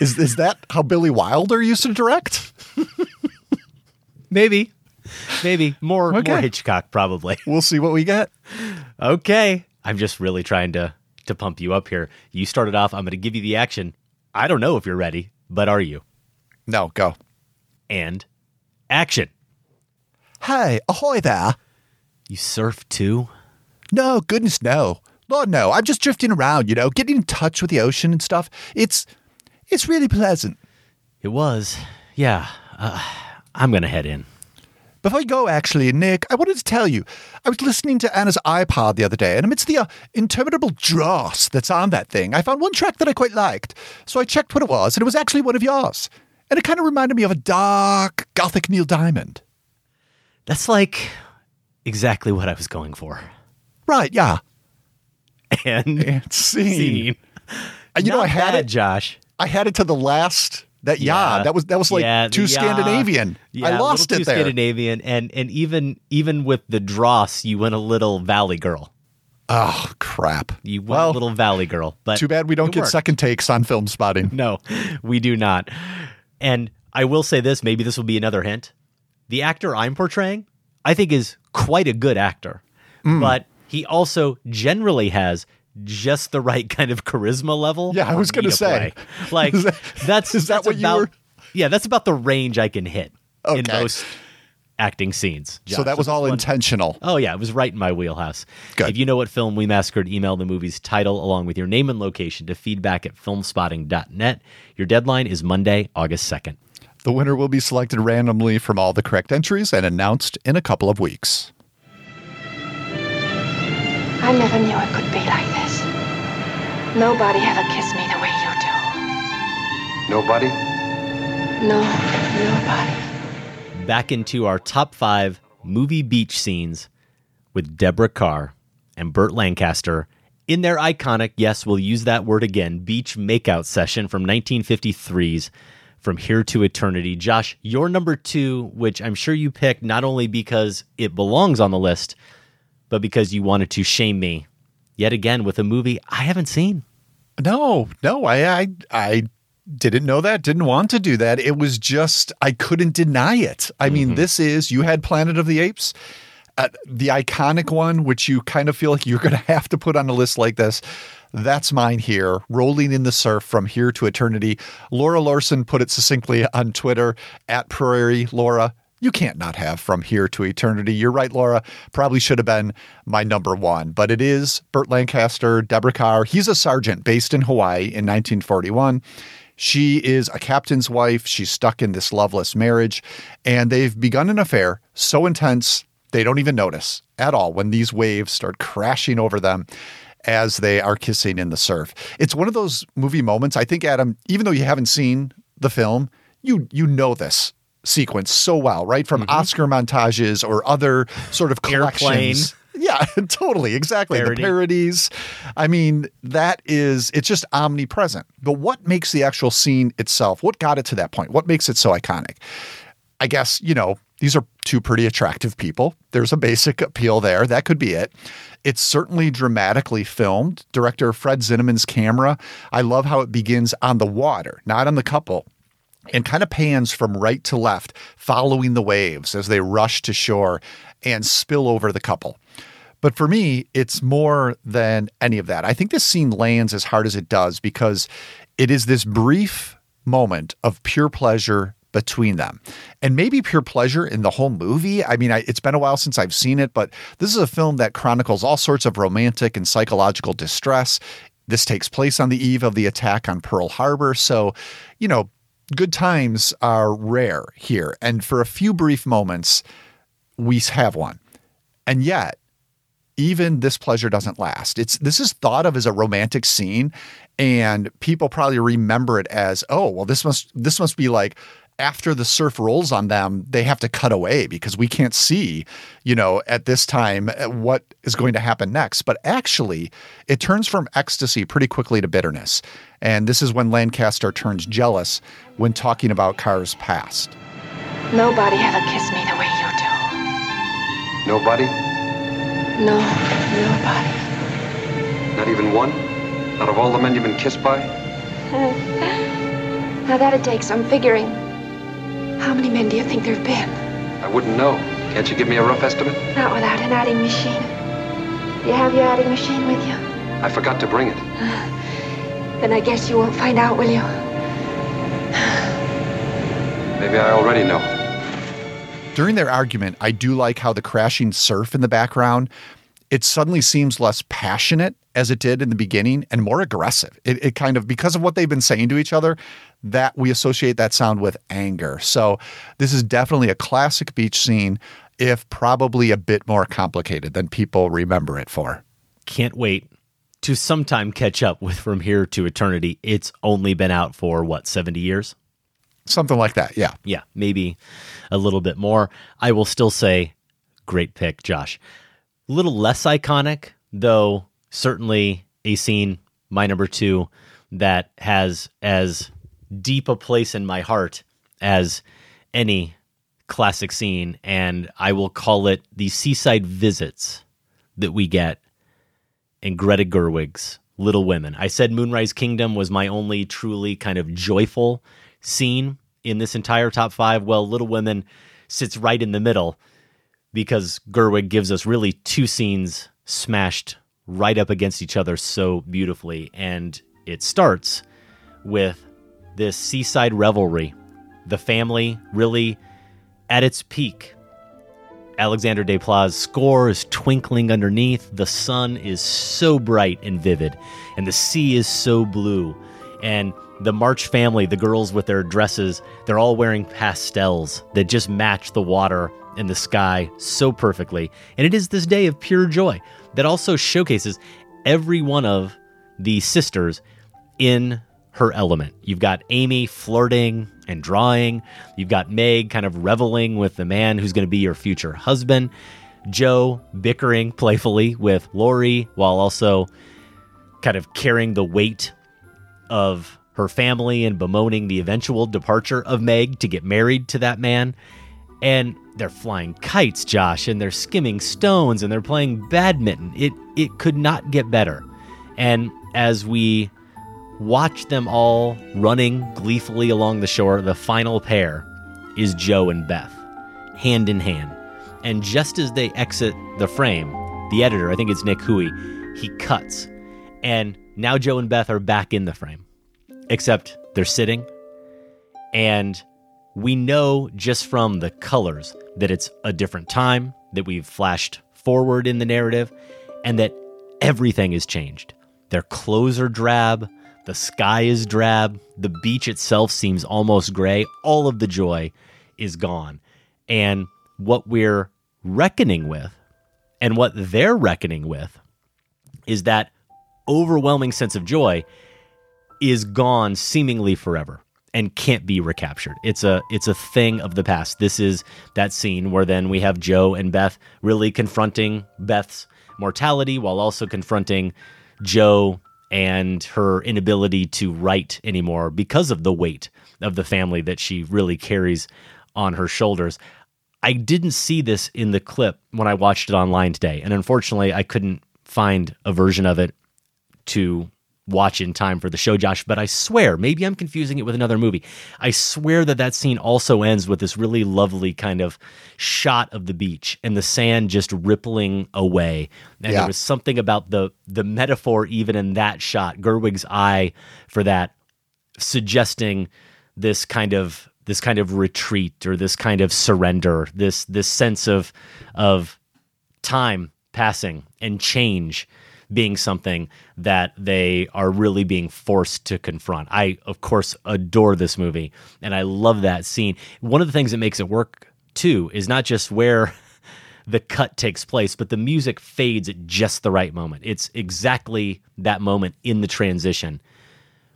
is is that how Billy Wilder used to direct? Maybe, maybe more Okay. more Hitchcock probably. [laughs] We'll see what we get. Okay, I'm just really trying to to pump you up here. You started off. I'm going to give you the action. I don't know if you're ready, but are you? No, go. And action. Hey, ahoy there. You surf too? No, goodness no. Lord no. I'm just drifting around, you know, getting in touch with the ocean and stuff. It's it's really pleasant. It was. Yeah. Uh, I'm going to head in. Before you go, actually, Nick, I wanted to tell you, I was listening to Anna's iPod the other day, and amidst the uh, interminable dross that's on that thing, I found one track that I quite liked. So I checked what it was, and it was actually one of yours. And it kind of reminded me of a dark, gothic Neil Diamond. That's like exactly what I was going for. Right, yeah. [laughs] And, and scene. scene. Uh, you know, I had bad, it, Josh. I had it to the last, that yeah, that was that was like Yeah, too ya. Scandinavian. Yeah, I lost it too there. Scandinavian, and and even even with the dross, you went a little Valley Girl. Oh, crap. You went Well, a little Valley Girl. But Too bad we don't get worked. second takes on film spotting. [laughs] No, we do not. And I will say this, maybe this will be another hint. The actor I'm portraying, I think is quite a good actor. Mm. But he also generally has just the right kind of charisma level. Yeah, I was gonna say. play. [laughs] Like that- that's is that that's what you were- Yeah, that's about the range I can hit in most acting scenes. So that was this all one- intentional. Oh yeah, it was right in my wheelhouse. Good. If you know what film we massacred, email the movie's title along with your name and location to feedback at filmspotting.net. Your deadline is Monday, August 2nd. The winner will be selected randomly from all the correct entries and announced in a couple of weeks. I never knew it could be like this. Nobody ever kissed me the way you do. Nobody? No, nobody. Back into our top five movie beach scenes with Deborah Kerr and Burt Lancaster in their iconic, yes, we'll use that word again, beach makeout session from 1953's From Here to Eternity. Josh, your number two, which I'm sure you picked not only because it belongs on the list, but because you wanted to shame me yet again with a movie I haven't seen. No, no, I, I, I didn't know that, didn't want to do that. It was just, I couldn't deny it. I mean, this is, you had Planet of the Apes, uh, the iconic one, which you kind of feel like you're going to have to put on a list like this. That's mine here, rolling in the surf from here to eternity. Laura Larsen put it succinctly on Twitter at Prairie Laura. You can't not have from here to eternity. You're right, Laura. Probably should have been my number one, but it is Burt Lancaster, Deborah Kerr. He's a sergeant based in Hawaii in 1941. She is a captain's wife. She's stuck in this loveless marriage, and they've begun an affair so intense they don't even notice at all when these waves start crashing over them as they are kissing in the surf. It's one of those movie moments. I think, Adam, even though you haven't seen the film, you you know this sequence so well, right? From mm-hmm. Oscar montages or other sort of collections. [laughs] Yeah, [laughs] totally. Exactly. Parody. The parodies. I mean, that is, it's just omnipresent. But what makes the actual scene itself, what got it to that point? What makes it so iconic? I guess, you know, these are two pretty attractive people. There's a basic appeal there. That could be it. It's certainly dramatically filmed. Director Fred Zinnemann's camera, I love how it begins on the water, not on the couple and kind of pans from right to left, following the waves as they rush to shore and spill over the couple. But for me, it's more than any of that. I think this scene lands as hard as it does because it is this brief moment of pure pleasure between them. And maybe pure pleasure in the whole movie. I mean, I, it's been a while since I've seen it, but this is a film that chronicles all sorts of romantic and psychological distress. This takes place on the eve of the attack on Pearl Harbor. So, you know, good times are rare here. And for a few brief moments, we have one. And yet, even this pleasure doesn't last. It's this is thought of as a romantic scene, and people probably remember it as, oh, well, this must this must be like after the surf rolls on them, they have to cut away because we can't see, you know, at this time uh, what is going to happen next. But actually, it turns from ecstasy pretty quickly to bitterness. And this is when Lancaster turns jealous when talking about Kerr's past. Nobody ever kissed me the way you do. Nobody? No, nobody. Not even one? Out of all the men you've been kissed by? [laughs] now that it takes some figuring. How many men do you think there've been? I wouldn't know. Can't you give me a rough estimate? Not without an adding machine. You have your adding machine with you? I forgot to bring it. [sighs] Then I guess you won't find out, will you? [sighs] Maybe I already know. During their argument, I do like how the crashing surf in the background, it suddenly seems less passionate as it did in the beginning and more aggressive. It, it kind of, because of what they've been saying to each other, that we associate that sound with anger. So this is definitely a classic beach scene, if probably a bit more complicated than people remember it for. Can't wait to sometime catch up with From Here to Eternity. It's only been out for what, 70 years? Something like that, yeah. Yeah, maybe a little bit more. I will still say, great pick, Josh. Little less iconic, though, certainly a scene, my number two, that has as deep a place in my heart as any classic scene. And I will call it the seaside visits that we get in Greta Gerwig's Little Women. I said Moonrise Kingdom was my only truly kind of joyful scene in this entire top five. Well, Little Women sits right in the middle because Gerwig gives us really two scenes smashed right up against each other so beautifully. And it starts with this seaside revelry, the family really at its peak. Alexander Desplat's score is twinkling underneath. The sun is so bright and vivid, and the sea is so blue. And the March family, the girls with their dresses, they're all wearing pastels that just match the water and the sky so perfectly. And it is this day of pure joy that also showcases every one of the sisters in her element. You've got Amy flirting and drawing. You've got Meg kind of reveling with the man who's going to be your future husband. Jo bickering playfully with Laurie while also kind of carrying the weight of her family and bemoaning the eventual departure of Meg to get married to that man. And they're flying kites, Josh, and they're skimming stones and they're playing badminton. It it could not get better. And as we watch them all running gleefully along the shore, the final pair is Jo and Beth, hand in hand. And just as they exit the frame, the editor, I think it's Nick Houy, he cuts. And now Jo and Beth are back in the frame, except they're sitting. And we know just from the colors that it's a different time, that we've flashed forward in the narrative, and that everything has changed. Their clothes are drab, the sky is drab, the beach itself seems almost gray. All of the joy is gone. And what we're reckoning with and what they're reckoning with is that overwhelming sense of joy is gone seemingly forever and can't be recaptured. It's a it's a thing of the past. This is that scene where then we have Jo and Beth really confronting Beth's mortality while also confronting Jo and her inability to write anymore because of the weight of the family that she really carries on her shoulders. I didn't see this in the clip when I watched it online today, and unfortunately, I couldn't find a version of it to watch in time for the show, Josh. But I swear, maybe I'm confusing it with another movie. I swear that that scene also ends with this really lovely kind of shot of the beach and the sand just rippling away. And Yeah. there was something about the the metaphor even in that shot, Gerwig's eye for that, suggesting this kind of this kind of retreat or this kind of surrender, this this sense of of time passing and change being something that they are really being forced to confront. I, of course, adore this movie and I love that scene. One of the things that makes it work too is not just where [laughs] the cut takes place, but the music fades at just the right moment. It's exactly that moment in the transition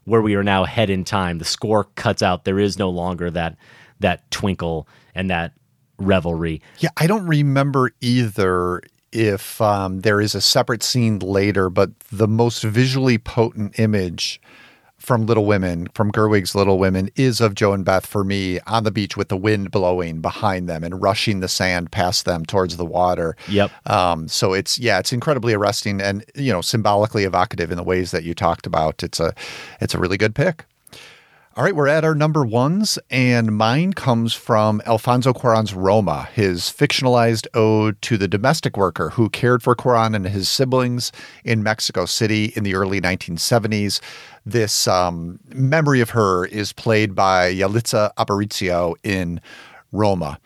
where we are now ahead in time. The score cuts out. There is no longer that that twinkle and that revelry. Yeah, I don't remember either if um, there is a separate scene later, but the most visually potent image from Little Women, from Gerwig's Little Women, is of Jo and Beth for me on the beach with the wind blowing behind them and rushing the sand past them towards the water. Yep. Um, so it's yeah, it's incredibly arresting and you know symbolically evocative in the ways that you talked about. It's a it's a really good pick. All right, we're at our number ones, and mine comes from Alfonso Cuarón's Roma, his fictionalized ode to the domestic worker who cared for Cuarón and his siblings in Mexico City in the early 1970s. This um, memory of her is played by Yalitza Aparicio in Roma.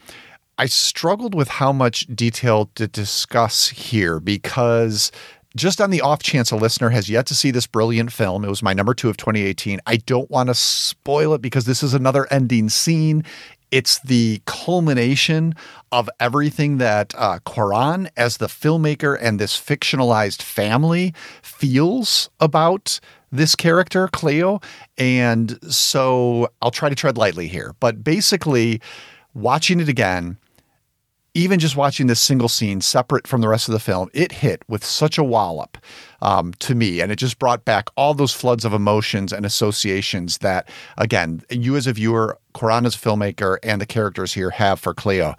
I struggled with how much detail to discuss here because just on the off chance a listener has yet to see this brilliant film, it was my number two of 2018. I don't want to spoil it because this is another ending scene. It's the culmination of everything that uh, Cuarón, as the filmmaker and this fictionalized family, feels about this character, Cleo. And so I'll try to tread lightly here. But basically, watching it again, even just watching this single scene separate from the rest of the film, it hit with such a wallop um, to me. And it just brought back all those floods of emotions and associations that, again, you as a viewer, Cuarón as a filmmaker, and the characters here have for Cleo.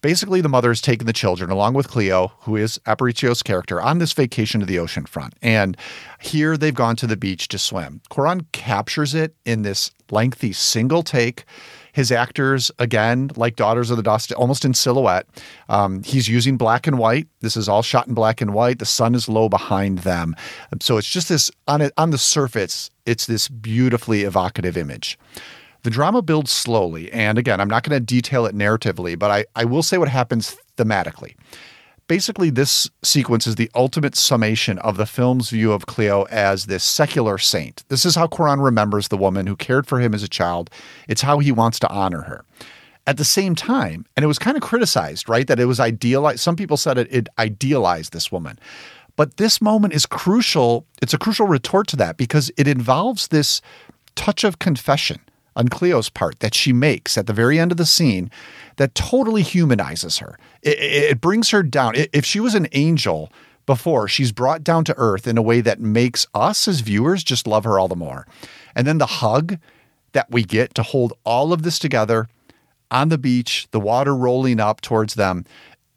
Basically, the mother has taken the children along with Cleo, who is Aparicio's character, on this vacation to the ocean front. And here they've gone to the beach to swim. Cuarón captures it in this lengthy single take. His actors, again, like Daughters of the Dust, almost in silhouette. Um, he's using black and white. This is all shot in black and white. The sun is low behind them. So it's just this, on, it, on the surface, it's this beautifully evocative image. The drama builds slowly. And again, I'm not going to detail it narratively, but I, I will say what happens thematically. Basically, this sequence is the ultimate summation of the film's view of Cleo as this secular saint. This is how Cuarón remembers the woman who cared for him as a child. It's how he wants to honor her. At the same time, and it was kind of criticized, right? That it was idealized. Some people said it, it idealized this woman. But this moment is crucial. It's a crucial retort to that because it involves this touch of confession on Cleo's part that she makes at the very end of the scene that totally humanizes her. It, it brings her down. If she was an angel before, she's brought down to earth in a way that makes us as viewers just love her all the more. And then the hug that we get to hold all of this together on the beach, the water rolling up towards them.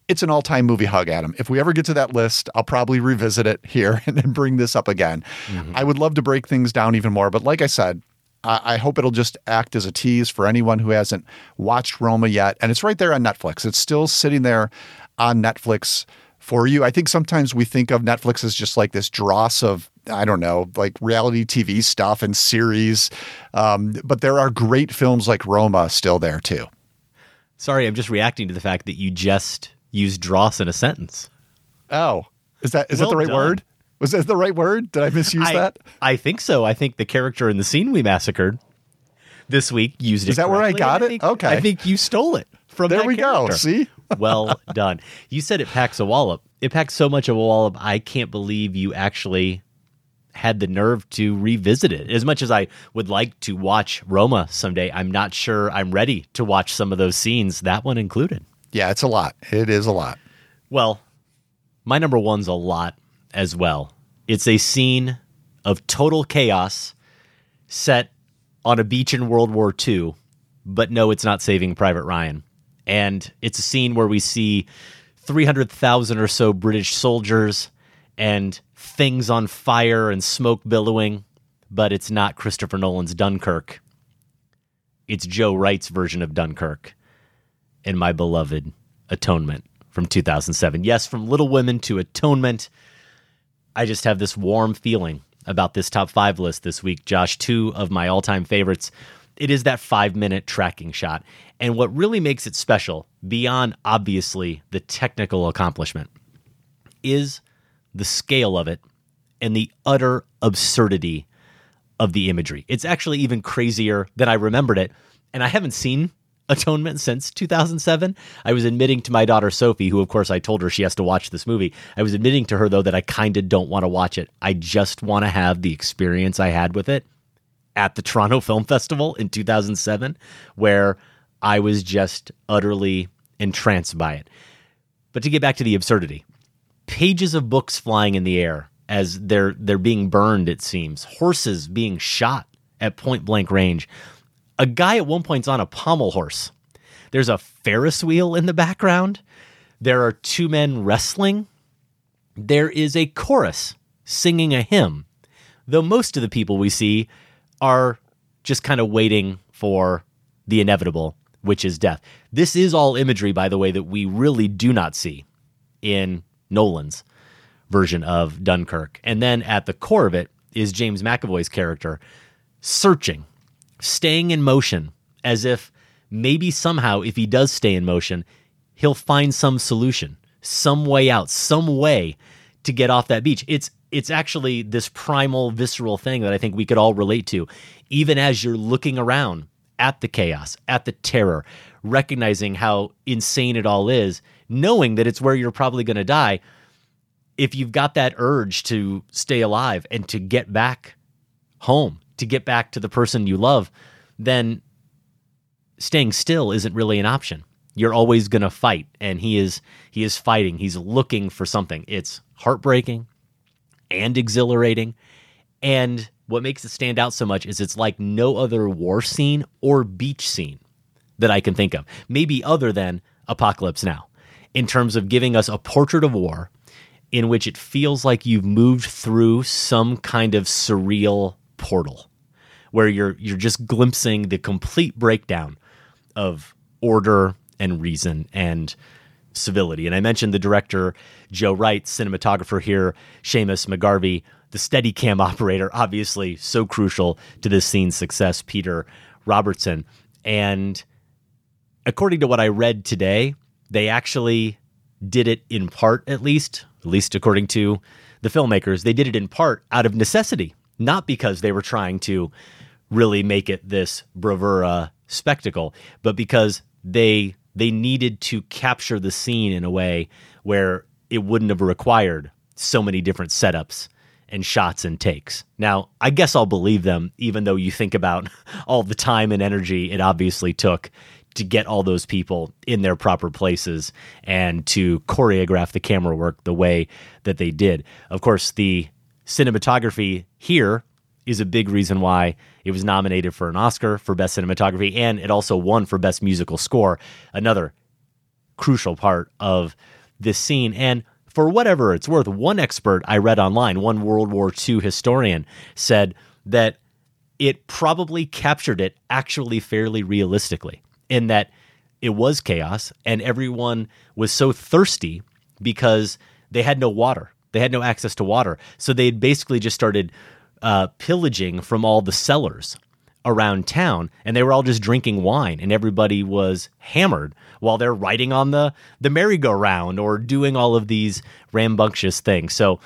It's an all time movie hug, Adam. If we ever get to that list, I'll probably revisit it here [laughs] and then bring this up again. Mm-hmm. I would love to break things down even more. But like I said, I hope it'll just act as a tease for anyone who hasn't watched Roma yet. And it's right there on Netflix. It's still sitting there on Netflix for you. I think sometimes we think of Netflix as just like this dross of I don't know, like reality TV stuff and series. Um, but there are great films like Roma still there too. Sorry, I'm just reacting to the fact that you just used dross in a sentence. Oh, is that is well that the right done. word? Was that the right word? Did I misuse I, that? I think so. I think the character in the scene we massacred this week used it. Is that where I got I it? Think, okay. I think you stole it from there. we character. go. See, [laughs] well done. You said it packs a wallop. It packs so much of a wallop. I can't believe you actually had the nerve to revisit it. As much as I would like to watch Roma someday, I'm not sure I'm ready to watch some of those scenes. That one included. Yeah, it's a lot. It is a lot. Well, my number one's a lot as well. It's a scene of total chaos set on a beach in World War II, but no, it's not Saving Private Ryan. And it's a scene where we see 300,000 or so British soldiers and things on fire and smoke billowing, but it's not Christopher Nolan's Dunkirk. It's Joe Wright's version of Dunkirk and my beloved Atonement from 2007. Yes, from Little Women to Atonement. I just have this warm feeling about this top five list this week, Josh. Two of my all time favorites. It is that five minute tracking shot. And what really makes it special, beyond obviously the technical accomplishment, is the scale of it and the utter absurdity of the imagery. It's actually even crazier than I remembered it. And I haven't seen Atonement since 2007. I was admitting to my daughter Sophie, who of course I told her she has to watch this movie. I was admitting to her though that I kind of don't want to watch it. I just want to have the experience I had with it at the Toronto Film Festival in 2007 where I was just utterly entranced by it. But to get back to the absurdity, pages of books flying in the air as they're they're being burned it seems, horses being shot at point blank range a guy at one point's on a pommel horse. There's a Ferris wheel in the background. There are two men wrestling. There is a chorus singing a hymn, though most of the people we see are just kind of waiting for the inevitable, which is death. This is all imagery, by the way, that we really do not see in Nolan's version of Dunkirk. And then at the core of it is James McAvoy's character searching staying in motion as if maybe somehow, if he does stay in motion, he'll find some solution, some way out, some way to get off that beach. It's it's actually this primal, visceral thing that I think we could all relate to, even as you're looking around at the chaos, at the terror, recognizing how insane it all is, knowing that it's where you're probably going to die. If you've got that urge to stay alive and to get back home, to get back to the person you love, then staying still isn't really an option. You're always going to fight and he is he is fighting. He's looking for something. It's heartbreaking and exhilarating. And what makes it stand out so much is it's like no other war scene or beach scene that I can think of. Maybe other than Apocalypse Now in terms of giving us a portrait of war in which it feels like you've moved through some kind of surreal portal where you're you're just glimpsing the complete breakdown of order and reason and civility. And I mentioned the director Joe Wright, cinematographer here, Seamus McGarvey, the steady cam [laughs] operator, obviously so crucial to this scene's success, Peter Robertson. And according to what I read today, they actually did it in part, at least, at least according to the filmmakers, they did it in part out of necessity, not because they were trying to really make it this bravura spectacle, but because they they needed to capture the scene in a way where it wouldn't have required so many different setups and shots and takes. Now, I guess I'll believe them, even though you think about [laughs] all the time and energy it obviously took to get all those people in their proper places and to choreograph the camera work the way that they did. Of course, the cinematography here is a big reason why it was nominated for an Oscar for Best Cinematography, and it also won for Best Musical Score, another crucial part of this scene. And for whatever it's worth, one expert I read online, one World War II historian, said that it probably captured it actually fairly realistically, in that it was chaos and everyone was so thirsty because they had no water. They had no access to water. So they basically just started uh, pillaging from all the cellars around town and they were all just drinking wine and everybody was hammered while they're riding on the the merry-go-round or doing all of these rambunctious things. So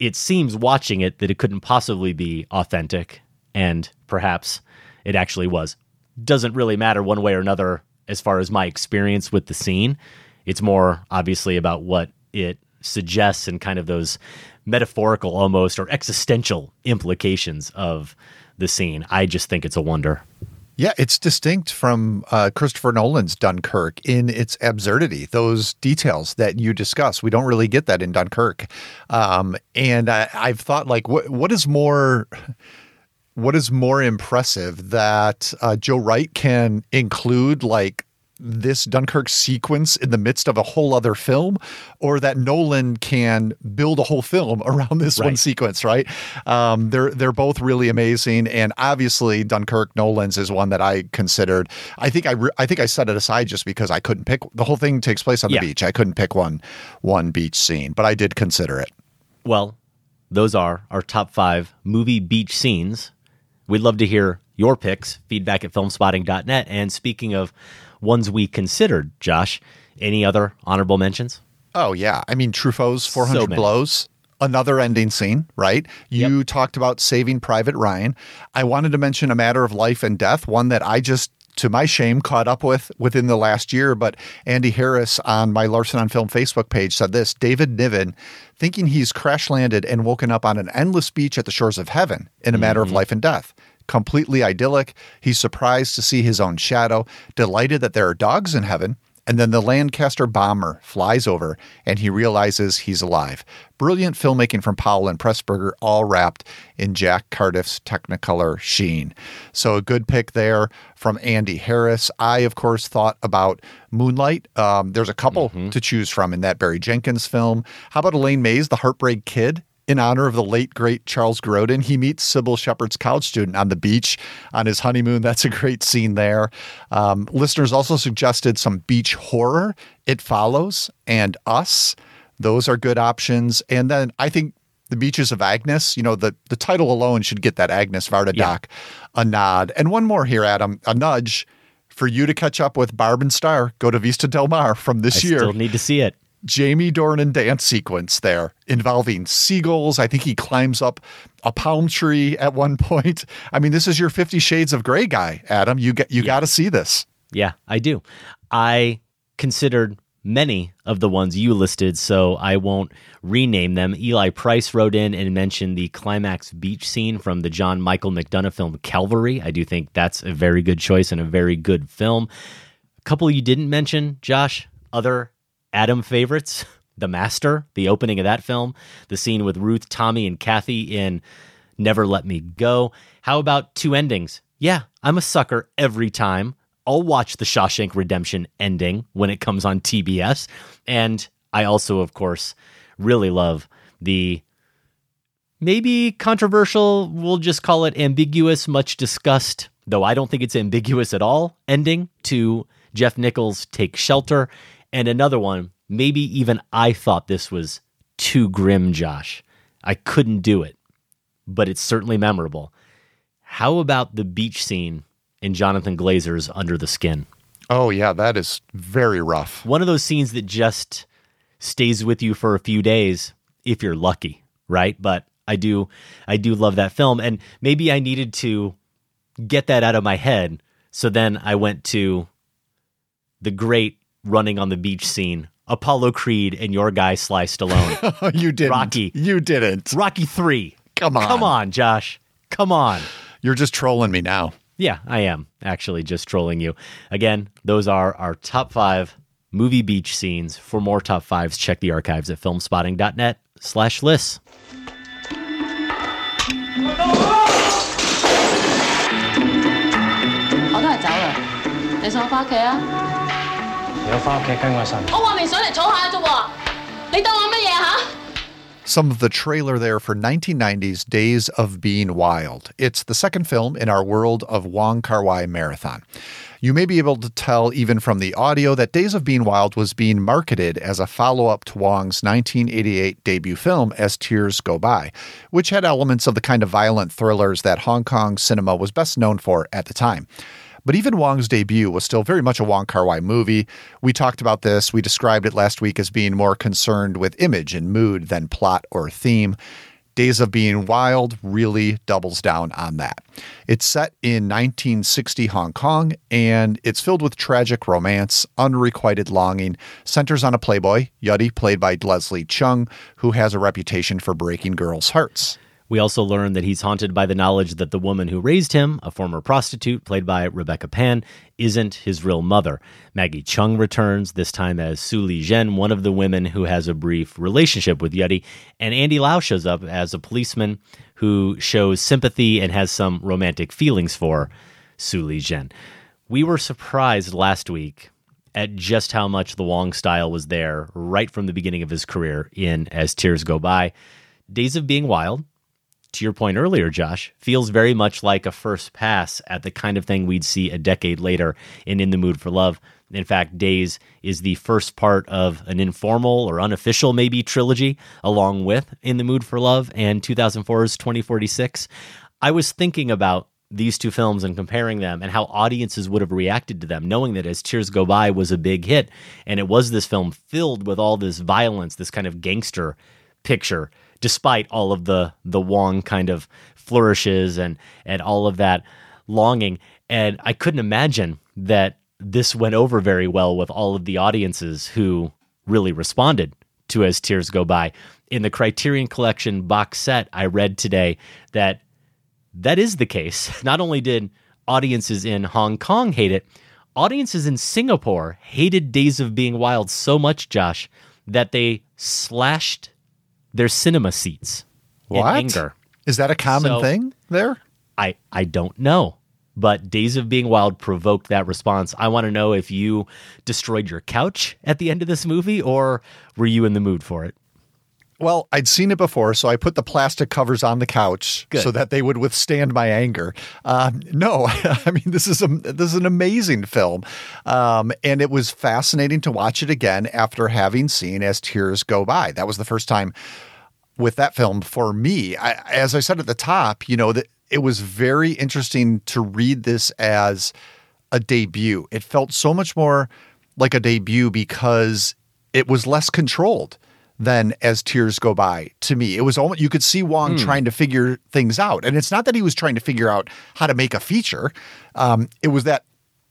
it seems watching it that it couldn't possibly be authentic and perhaps it actually was. Doesn't really matter one way or another as far as my experience with the scene. It's more obviously about what it suggests and kind of those metaphorical almost or existential implications of the scene. I just think it's a wonder. Yeah, it's distinct from uh, Christopher Nolan's Dunkirk in its absurdity. Those details that you discuss, we don't really get that in Dunkirk. Um, and I, I've thought, like, what what is more what is more impressive that uh, Joe Wright can include like this Dunkirk sequence in the midst of a whole other film, or that Nolan can build a whole film [laughs] around this right. one sequence, right? Um, they're they're both really amazing, and obviously Dunkirk Nolan's is one that I considered. I think I re- I think I set it aside just because I couldn't pick. The whole thing takes place on the yeah. beach. I couldn't pick one one beach scene, but I did consider it. Well, those are our top five movie beach scenes. We'd love to hear your picks. Feedback at filmspotting.net. And speaking of ones we considered, Josh. Any other honorable mentions? Oh, yeah. I mean, Truffaut's 400 so Blows, another ending scene, right? You yep. talked about Saving Private Ryan. I wanted to mention A Matter of Life and Death, one that I just to my shame, caught up with within the last year. But Andy Harris on my Larsen on Film Facebook page said this David Niven, thinking he's crash landed and woken up on an endless beach at the shores of heaven in a matter mm-hmm. of life and death completely idyllic. He's surprised to see his own shadow, delighted that there are dogs in heaven. And then the Lancaster bomber flies over and he realizes he's alive. Brilliant filmmaking from Powell and Pressburger, all wrapped in Jack Cardiff's Technicolor sheen. So a good pick there from Andy Harris. I, of course, thought about Moonlight. Um, there's a couple mm-hmm. to choose from in that Barry Jenkins film. How about Elaine May's The Heartbreak Kid? In honor of the late great Charles Grodin. He meets Cybill Shepherd's college student on the beach on his honeymoon. That's a great scene there. Um, listeners also suggested some beach horror. It follows and Us. Those are good options. And then I think the beaches of Agnes. You know, the the title alone should get that Agnes Varda yeah. doc a nod. And one more here, Adam, a nudge for you to catch up with Barb and Star. Go to Vista Del Mar from this I year. Still need to see it. Jamie Dornan dance sequence there involving seagulls. I think he climbs up a palm tree at one point. I mean, this is your 50 shades of gray guy, Adam. You get you yeah. got to see this. Yeah, I do. I considered many of the ones you listed, so I won't rename them. Eli Price wrote in and mentioned the climax beach scene from the John Michael McDonagh film Calvary. I do think that's a very good choice and a very good film. A couple you didn't mention, Josh, other Adam favorites, [laughs] The Master, the opening of that film, the scene with Ruth, Tommy, and Kathy in Never Let Me Go. How about two endings? Yeah, I'm a sucker every time. I'll watch the Shawshank Redemption ending when it comes on TBS. And I also, of course, really love the maybe controversial, we'll just call it ambiguous, much discussed, though I don't think it's ambiguous at all, ending to Jeff Nichols' Take Shelter. And another one, maybe even I thought this was too grim, Josh. I couldn't do it, but it's certainly memorable. How about the beach scene in Jonathan Glazer's Under the Skin? Oh, yeah, that is very rough. One of those scenes that just stays with you for a few days if you're lucky, right? But I do I do love that film and maybe I needed to get that out of my head. So then I went to the great running on the beach scene, Apollo Creed and your guy Sly Stallone. [laughs] you didn't. Rocky. You didn't. Rocky 3. Come on. Come on, Josh. Come on. You're just trolling me now. Yeah, I am actually just trolling you. Again, those are our top five movie beach scenes. For more top fives, check the archives at filmspotting.net slash lists. 有翻屋企跟我神。我话明上嚟坐下啫喎，你当我乜嘢吓？ Some of the trailer there for 1990's Days of Being Wild. It's the second film in our World of Wong Kar Wai marathon. You may be able to tell even from the audio that Days of Being Wild was being marketed as a follow up to Wong's 1988 debut film, As Tears Go By, which had elements of the kind of violent thrillers that Hong Kong cinema was best known for at the time. But even Wong's debut was still very much a Wong Kar Wai movie. We talked about this. We described it last week as being more concerned with image and mood than plot or theme. Days of Being Wild really doubles down on that. It's set in 1960 Hong Kong and it's filled with tragic romance, unrequited longing, centers on a playboy, Yuddy, played by Leslie Cheung, who has a reputation for breaking girls' hearts. We also learn that he's haunted by the knowledge that the woman who raised him, a former prostitute played by Rebecca Pan, isn't his real mother. Maggie Cheung returns, this time as Su Li Zhen, one of the women who has a brief relationship with Yuddy, and Andy Lau shows up as a policeman who shows sympathy and has some romantic feelings for Su Li Zhen. We were surprised last week at just how much the Wong style was there right from the beginning of his career in As Tears Go By. Days of Being Wild, to your point earlier, Josh, feels very much like a first pass at the kind of thing we'd see a decade later in In the Mood for Love. In fact, Days is the first part of an informal or unofficial, maybe, trilogy, along with In the Mood for Love and 2004's 2046. I was thinking about these two films and comparing them and how audiences would have reacted to them, knowing that As Tears Go By was a big hit. And it was this film filled with all this violence, this kind of gangster picture despite all of the the Wong kind of flourishes and and all of that longing. And I couldn't imagine that this went over very well with all of the audiences who really responded to As Tears Go By. In the Criterion Collection box set, I read today that that is the case. [laughs] Not only did audiences in Hong Kong hate it, audiences in Singapore hated Days of Being Wild so much, Josh, that they slashed their cinema seats What? in anger. Is that a common So- thing there? I I don't know. But Days of Being Wild provoked that response. I want to know if you destroyed your couch at the end of this movie or were you in the mood for it? Well, I'd seen it before, so I put the plastic covers on the couch Good. so that they would withstand my anger. Um, no, [laughs] I mean this is a this is an amazing film, um, and it was fascinating to watch it again after having seen As Tears Go By. That was the first time with that film for me. I, as I said at the top, you know that it was very interesting to read this as a debut. It felt so much more like a debut because it was less controlled than as tears go by to me. It was almost you could see Wong Hmm. trying to figure things out. And it's not that he was trying to figure out how to make a feature. Um, it was that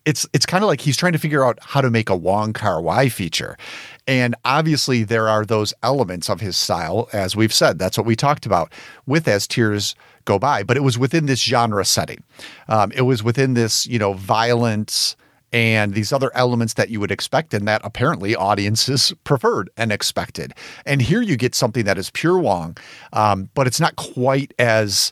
it's it's kind of like he's trying to figure out how to make a Wong Kar Wai feature. And obviously there are those elements of his style, as we've said. That's what we talked about with As Tears Go By. But it was within this genre setting. Um, it was within this, you know, violence and these other elements that you would expect and that apparently audiences [laughs] preferred and expected. And here you get something that is pure Wong, um, but it's not quite as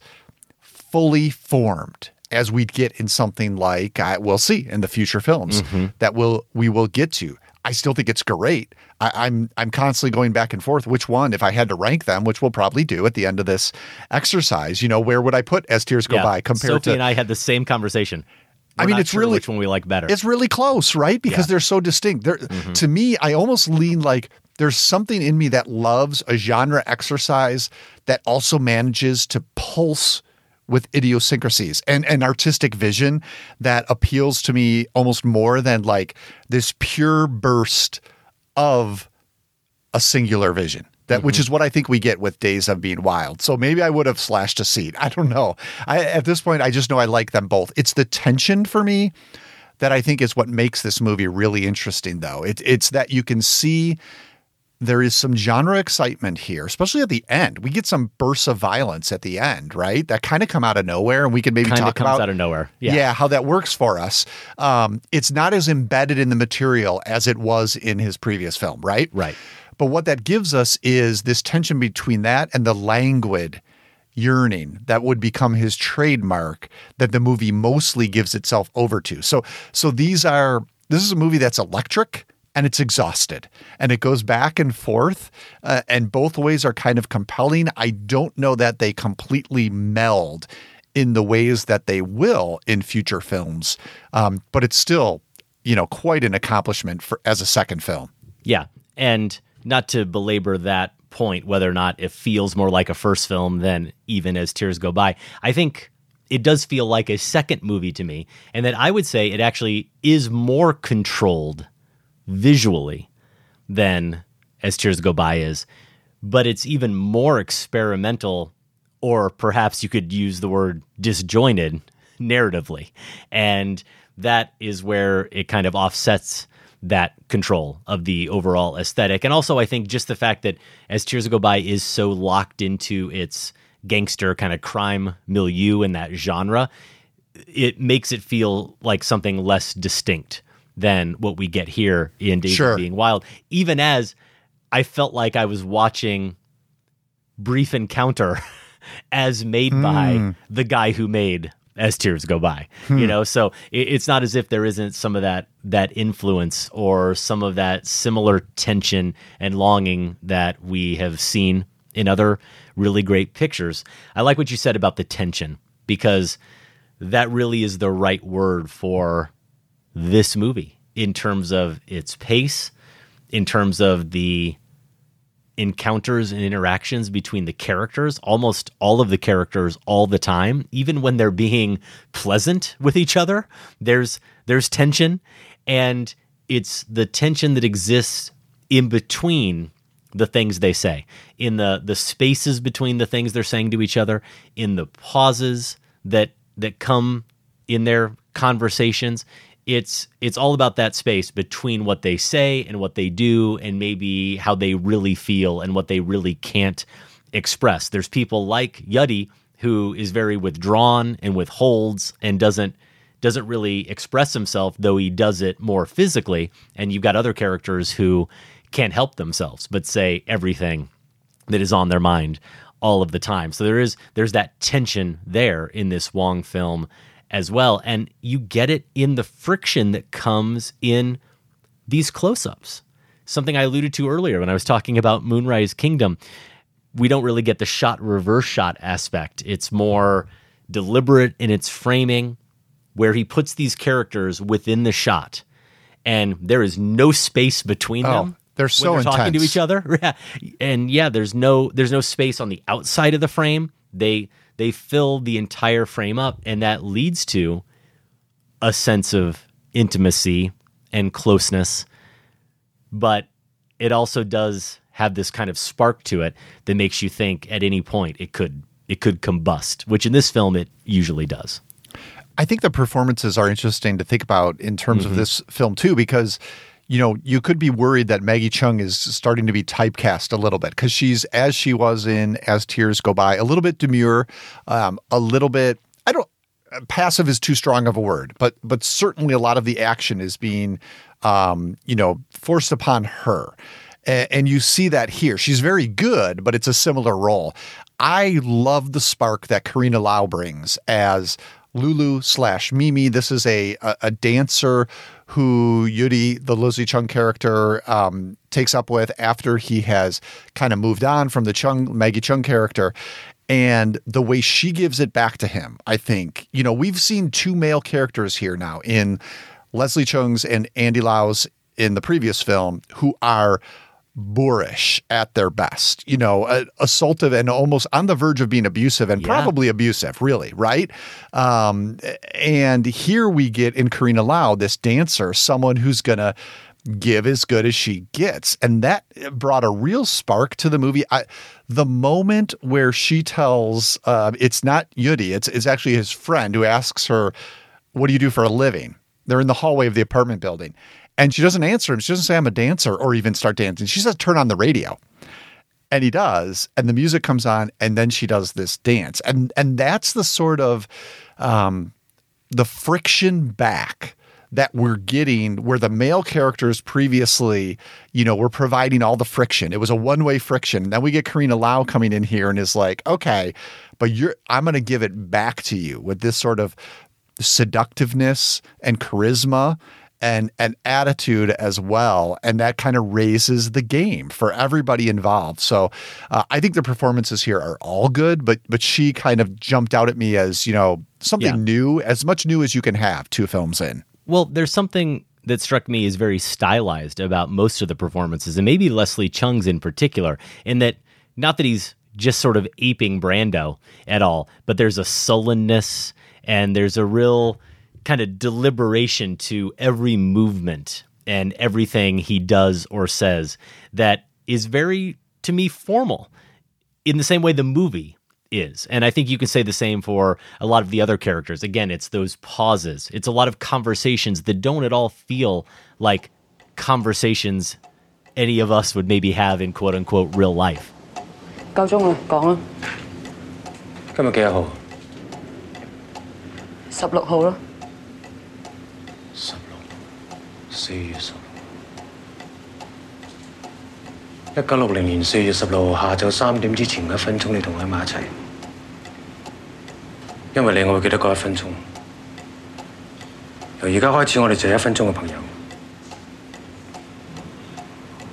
fully formed as we'd get in something like uh, we'll see in the future films that will we will get to. I still think it's great. I, I'm I'm constantly going back and forth. Which one, if I had to rank them, which we'll probably do at the end of this exercise, you know, where would I put as tears go Yeah, by compared Sophie to and I had the same conversation. I We're mean, not it's sure really- which one we like better. It's really close, right? Because Yeah. Mm-hmm. they're so distinct. They're, To me, I almost lean like there's something in me that loves a genre exercise that also manages to pulse with idiosyncrasies and an artistic vision that appeals to me almost more than like this pure burst of a singular vision. That which Mm-hmm. is what I think we get with Days of Being Wild. So maybe I would have slashed a seat. I don't know. I at this point I just know I like them both. It's the tension for me that I think is what makes this movie really interesting though. It, it's that you can see there is some genre excitement here, especially at the end. We get some bursts of violence at the end, right? That kind of come out of nowhere, and we can maybe Kind of talk comes about out of nowhere. Yeah. yeah, how that works for us. Um, it's not as embedded in the material as it was in his previous film, right? Right. But what that gives us is this tension between that and the languid yearning that would become his trademark that the movie mostly gives itself over to. So so these are this is a movie that's electric and it's exhausted and it goes back and forth uh, and both ways are kind of compelling. I don't know that they completely meld in the ways that they will in future films. Um, but it's still, you know, quite an accomplishment for as a second film. Yeah. And not to belabor that point, whether or not it feels more like a first film than even as tears go by, I think it does feel like a second movie to me. And that I would say it actually is more controlled visually than as tears go by is, but it's even more experimental, or perhaps you could use the word disjointed narratively. And that is where it kind of offsets that control of the overall aesthetic. And also, I think just the fact that As Tears Go By is so locked into its gangster kind of crime milieu in that genre, it makes it feel like something less distinct than what we get here in Days Sure. of Being Wild. Even as I felt like I was watching Brief Encounter [laughs] as made by Hmm. the guy who made As Tears Go By. Hmm. You know, so it, it's not as if there isn't some of that that influence or some of that similar tension and longing that we have seen in other really great pictures. I like what you said about the tension because that really is the right word for this movie in terms of its pace, in terms of the encounters and interactions between the characters, almost all of the characters all the time, even when they're being pleasant with each other, there's there's tension. And it's the tension that exists in between the things they say, in the the spaces between the things they're saying to each other, in the pauses that that come in their conversations it's it's all about that space between what they say and what they do and maybe how they really feel and what they really can't express there's people like yuddy who is very withdrawn and withholds and doesn't doesn't really express himself though he does it more physically and you've got other characters who can't help themselves but say everything that is on their mind all of the time. So there is there's that tension there in this Wong film as well and you get it in the friction that comes in these close-ups. Something I alluded to earlier when I was talking about Moonrise Kingdom. We don't really get the shot reverse shot aspect. It's more deliberate in its framing where he puts these characters within the shot and there is no space between Oh, them. they're so they're talking to each other. [laughs] Yeah. And yeah, there's no there's no space on the outside of the frame. They they fill the entire frame up and that leads to a sense of intimacy and closeness. But it also does have this kind of spark to it that makes you think at any point it could it could combust, which in this film it usually does. I think the performances are interesting to think about in terms Mhm. of this film too, because you know you could be worried that Maggie Cheung is starting to be typecast a little bit because she's as she was in As Tears Go By, a little bit demure, um, a little bit. I don't passive is too strong of a word, but but certainly a lot of the action is being, um, you know, forced upon her. A- And you see that here. She's very good, but it's a similar role. I love the spark that Carina Lau brings as Lulu slash Mimi. This is a, a, a dancer who Yuddy, the Leslie Cheung character, um, takes up with after he has kind of moved on from the Cheung Maggie Cheung character. And the way she gives it back to him, I think, you know, we've seen two male characters here now in Leslie Cheung's and Andy Lau's in the previous film who are boorish at their best, you know, uh, assaultive and almost on the verge of being abusive and Yeah. probably abusive, really, right? Um, and here we get in Carina Lau, this dancer, someone who's going to give as good as she gets. And that brought a real spark to the movie. I, the moment where she tells, uh, it's not Yuddy, it's, it's actually his friend who asks her, What do you do for a living? They're in the hallway of the apartment building. And she doesn't answer him. She doesn't say, I'm a dancer or even start dancing. She says, Turn on the radio. And he does. And the music comes on. And then she does this dance. And, and that's the sort of, um, the friction back that we're getting where the male characters previously, you know, were providing all the friction. It was a one-way friction. Then we get Carina Lau coming in here and is like, okay, but you're I'm gonna give it back to you with this sort of seductiveness and charisma and an attitude as well and that kind of raises the game for everybody involved so uh, i think the performances here are all good but but she kind of jumped out at me as you know something Yeah. new as much new as you can have two films in Well, there's something that struck me as very stylized about most of the performances, and maybe Leslie Cheung's in particular, in that not that he's just sort of aping Brando at all, but there's a sullenness and there's a real kind of deliberation to every movement and everything he does or says that is very, to me, formal in the same way the movie is. And I think you can say the same for a lot of the other characters. Again, it's those pauses. It's a lot of conversations that don't at all feel like conversations any of us would maybe have in quote unquote real life. 够钟啦，讲啦。今日几多号？十六号咯。 四月十一九六零年四月十六號下晝三點之前嘅一分鐘，你同我喺埋一齊。因為你，我會記得嗰一分鐘。由而家開始，我哋就係一分鐘嘅朋友。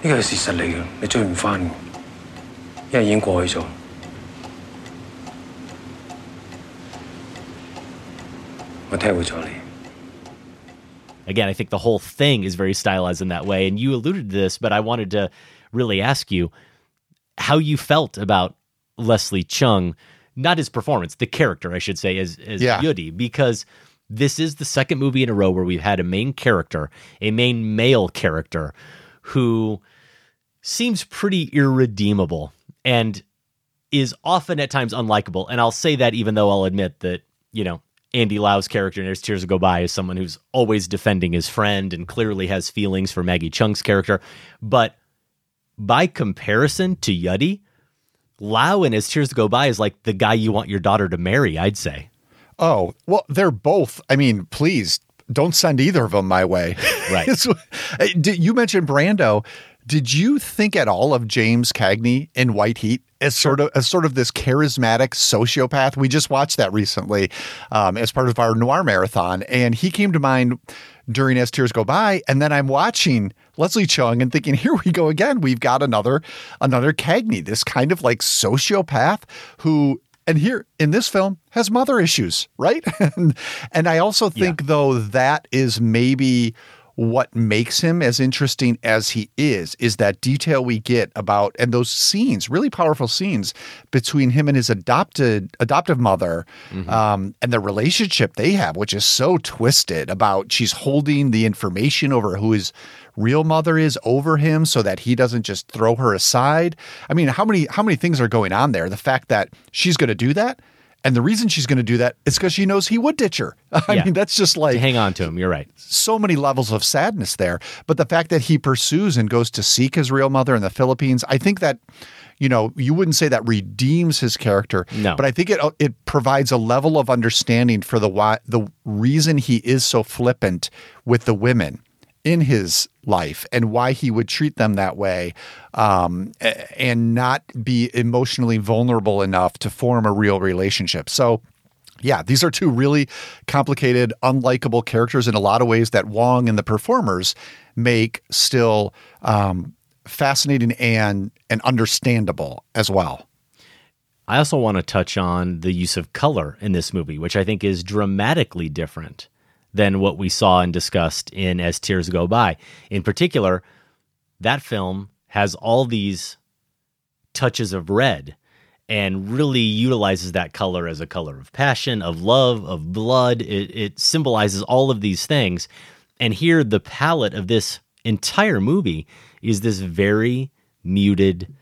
呢個係事實嚟嘅，你追唔翻嘅，因為已經過去咗。我體會咗你。 Again, I think the whole thing is very stylized in that way. And you alluded to this, but I wanted to really ask you how you felt about Leslie Cheung, not his performance, the character, I should say, as, as Yeah. Yuddy, because this is the second movie in a row where we've had a main character, a main male character who seems pretty irredeemable and is often at times unlikable. And I'll say that even though I'll admit that, you know, Andy Lau's character in As Tears Go By is someone who's always defending his friend and clearly has feelings for Maggie Cheung's character. But by comparison to Yuddy, Lau in As Tears Go By is like the guy you want your daughter to marry, I'd say. Oh, well, they're both. I mean, please don't send either of them my way. [laughs] Right. Eh, did- you mentioned Brando. Did you think at all of James Cagney in White Heat as sort of as sort of this charismatic sociopath? We just watched that recently um, as part of our noir marathon, and he came to mind during As Tears Go By. And then I'm watching Leslie Cheung and thinking, here we go again. We've got another another Cagney, this kind of like sociopath who and here in this film has mother issues, right? [laughs] and, and I also think though that is maybe what makes him as interesting as he is is that detail we get about and those scenes, really powerful scenes between him and his adopted adoptive mother, um, and the relationship they have, which is so twisted. About she's holding the information over who his real mother is over him, so that he doesn't just throw her aside. I mean, how many how many things are going on there? The fact that she's going to do that. And the reason she's going to do that is because she knows he would ditch her. [laughs] I Yeah. mean, that's just like hang on to him. You're right. so many levels of sadness there. But the fact that he pursues and goes to seek his real mother in the Philippines, I think that, you know, you wouldn't say that redeems his character. No. But I think it it provides a level of understanding for the why the reason he is so flippant with the women in his life and why he would treat them that way um, and not be emotionally vulnerable enough to form a real relationship. So yeah, these are two really complicated, unlikable characters in a lot of ways that Wong and the performers make still um, fascinating and and understandable as well. I also want to touch on the use of color in this movie, which I think is dramatically different than what we saw and discussed in As Tears Go By. In particular, that film has all these touches of red and really utilizes that color as a color of passion, of love, of blood. It, it symbolizes all of these things. And here, the palette of this entire movie is this very muted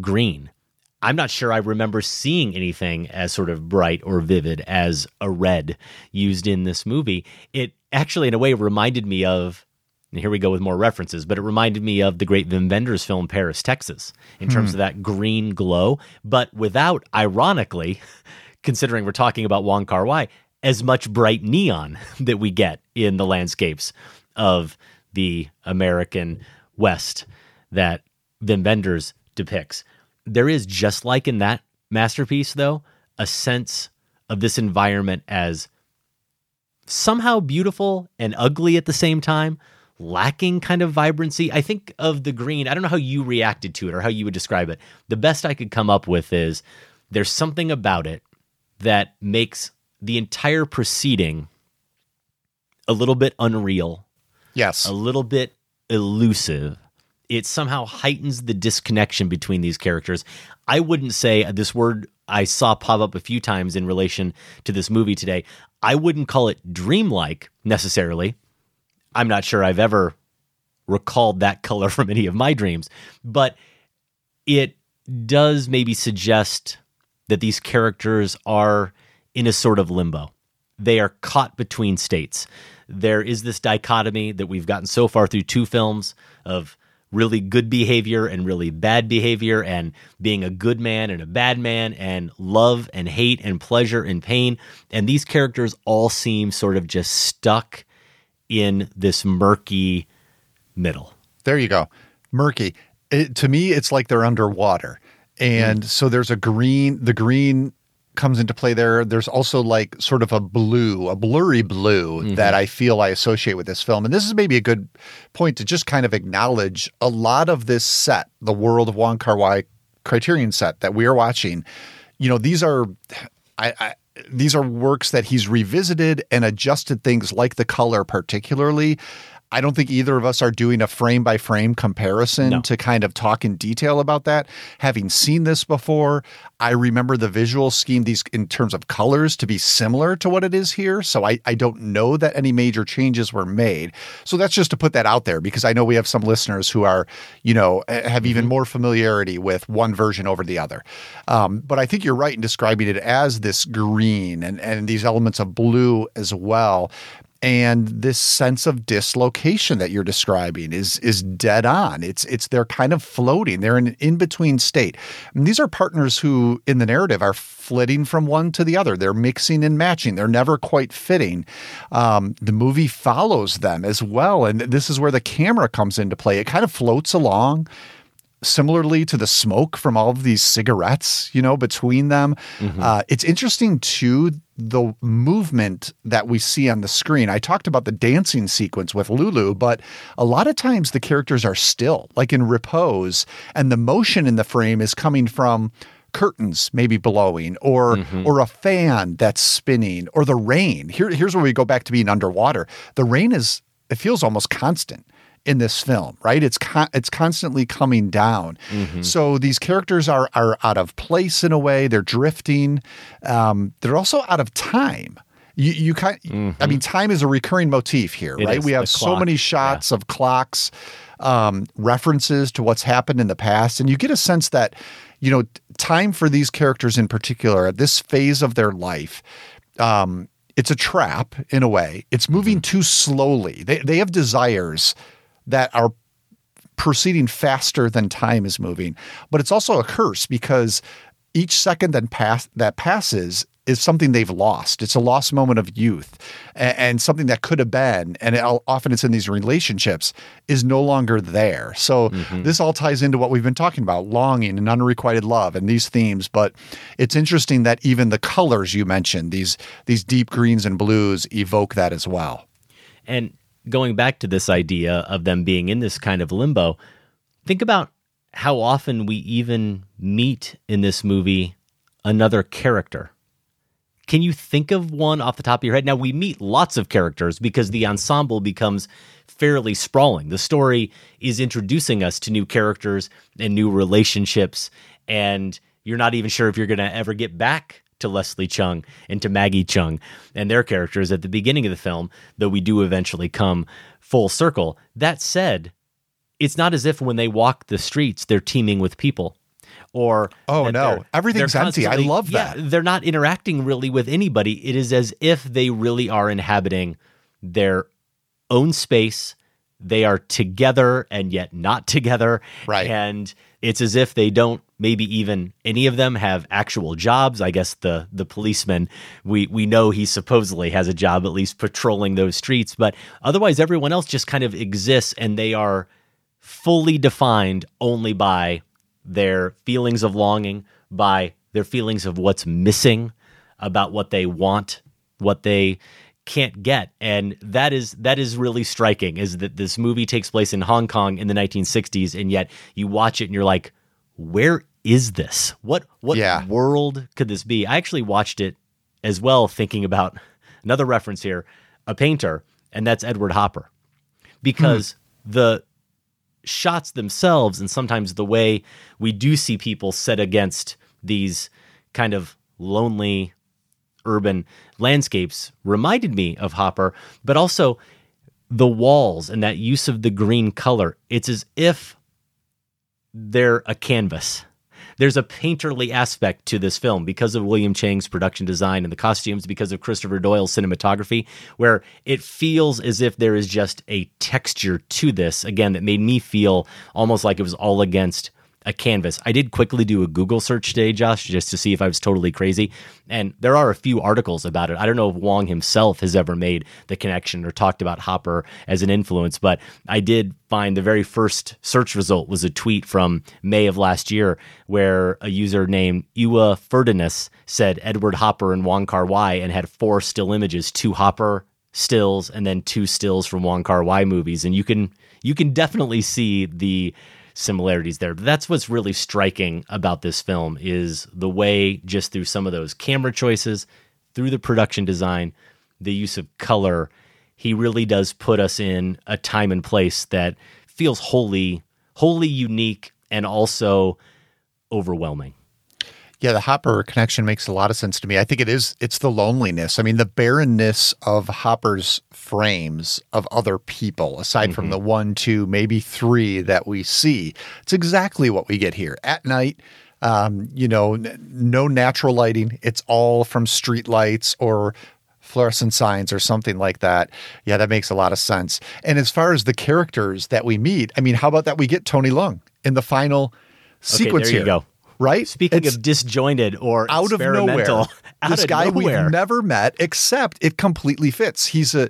green. I'm not sure I remember seeing anything as sort of bright or vivid as a red used in this movie. It actually, in a way, reminded me of, and here we go with more references, but it reminded me of the great Wim Wenders film Paris, Texas, in terms Hmm. of that green glow, but without, ironically, [laughs] considering we're talking about Wong Kar Wai, as much bright neon [laughs] that we get in the landscapes of the American West that Wim Wenders depicts. There is, just like in that masterpiece, though, a sense of this environment as somehow beautiful and ugly at the same time, lacking kind of vibrancy. I think of the green, I don't know how you reacted to it or how you would describe it. The best I could come up with is there's something about it that makes the entire proceeding a little bit unreal. Yes. A little bit elusive. It somehow heightens the disconnection between these characters. I wouldn't say uh, this word I saw pop up a few times in relation to this movie today. I wouldn't call it dreamlike necessarily. I'm not sure I've ever recalled that [laughs] color from any of my dreams, but it does maybe suggest that these characters are in a sort of limbo. They are caught between states. There is this dichotomy that we've gotten so far through two films of really good behavior and really bad behavior, and being a good man and a bad man, and love and hate and pleasure and pain. And these characters all seem sort of just stuck in this murky middle. There you go. Murky. It, to me, it's like they're underwater. And hmm. so there's a green, the green comes into play there. There's also like sort of a blue, a blurry blue mm-hmm. that I feel I associate with this film. And this is maybe a good point to just kind of acknowledge a lot of this set, the world of Wong Kar Wai Criterion set that we are watching. You know, these are, I, I these are works that he's revisited and adjusted things like the color, particularly. I don't think either of us are doing a frame by frame comparison to kind of talk in detail about that. Having seen this before, I remember the visual scheme, these in terms of colors, to be similar to what it is here. So I, I don't know that any major changes were made. So that's just to put that out there because I know we have some listeners who are, you know, eh, have even more familiarity with one version over the other. Um, but I think you're right in describing it as this green and, and these elements of blue as well and this sense of dislocation that you're describing is is dead on. It's it's they're kind of floating. They're in an in-between state. And these are partners who in the narrative are flitting from one to the other. They're mixing and matching. They're never quite fitting. Um, the movie follows them as well. And this is where the camera comes into play. It kind of floats along similarly to the smoke from all of these cigarettes, you know, between them. Uh, it's interesting too the movement that we see on the screen. I talked about the dancing sequence with Lulu, but a lot of times the characters are still, like in repose, and the motion in the frame is coming from curtains maybe blowing or or a fan that's spinning or the rain. Here here's where we go back to being underwater. The rain is it feels almost constant in this film, right? It's con- it's constantly coming down. So these characters are are out of place in a way. They're drifting. Um, they're also out of time. You you kind. I mean, time is a recurring motif here, It right? is, We have so many shots of clocks, um, references to what's happened in the past, and you get a sense that you know time for these characters in particular at this phase of their life. Um, it's a trap in a way. It's moving too slowly. They they have desires that are proceeding faster than time is moving. But it's also a curse because each second that pass that passes is something they've lost. It's a lost moment of youth and, and something that could have been, and it, often it's in these relationships, is no longer there. So mm-hmm. this all ties into what we've been talking about longing and unrequited love and these themes. But it's interesting that even the colors you mentioned, these, these deep greens and blues, evoke that as well. And going back to this idea of them being in this kind of limbo, think about how often we even meet in this movie another character. Can you think of one off the top of your head? Now, we meet lots of characters because the ensemble becomes fairly sprawling. The story is introducing us to new characters and new relationships, and you're not even sure if you're going to ever get back to Leslie Cheung and to Maggie Cheung and their characters at the beginning of the film, though we do eventually come full circle. That said, it's not as if when they walk the streets, they're teeming with people. Or Oh, no. Everything's empty. I love yeah, that. they're not interacting really with anybody. It is as if they really are inhabiting their own space. They are together and yet not [laughs] together. Right. And it's as if they don't maybe even any of them have actual jobs. I guess the the policeman we we know he supposedly has a job at least patrolling those streets, but otherwise everyone else just kind of exists and they are fully defined only by their feelings of longing, by their feelings of what's missing, about what they want, what they can't get. And that is that is really striking is that this movie takes place in Hong Kong in the 1960s and yet you watch it and you're like where is this? What what Yeah. world could this be? I actually watched it as well thinking about another reference here, a painter, and that's Edward Hopper. Because hmm. the shots themselves and sometimes the way we do see people set against these kind of lonely urban landscapes reminded me of Hopper, but also the walls and that use of the green color. It's as if they're a canvas. There's a painterly aspect to this film because of William Chang's production design and the costumes, because of Christopher Doyle's cinematography, where it feels as if there is just a texture to this, again, that made me feel almost like it was all against a canvas. I did quickly do a Google search today, Josh, just to see if I was totally crazy. And there are a few articles about it. I don't know if Wong himself has ever made the connection or talked about Hopper as an influence, but I did find the very first search result was a tweet from May of last year where a user named Ewa Ferdinand said Edward Hopper and Wong Kar Wai and had four still images, two Hopper stills and then two stills from Wong Kar Wai movies. And you can you can definitely see the similarities there. But that's what's really striking about this film is the way just through some of those camera choices, through the production design, the use of color, he really does put us in a time and place that feels wholly wholly unique and also overwhelming. Yeah, the Hopper connection makes a lot of sense to me. I think it is it's the loneliness. I mean, the barrenness of Hopper's frames of other people, aside from the one, two, maybe three that we see. It's exactly what we get here. At night, um, you know, n- no natural lighting. It's all from street lights or fluorescent signs or something like that. Yeah, that makes a lot of sense. And as far as the characters that we meet, I mean, how about that we get Tony Leung in the final sequence there you here? go. Right? Speaking It's- of disjointed or out of nowhere. [laughs] out this of guy nowhere. we've never met, except it completely fits. He's a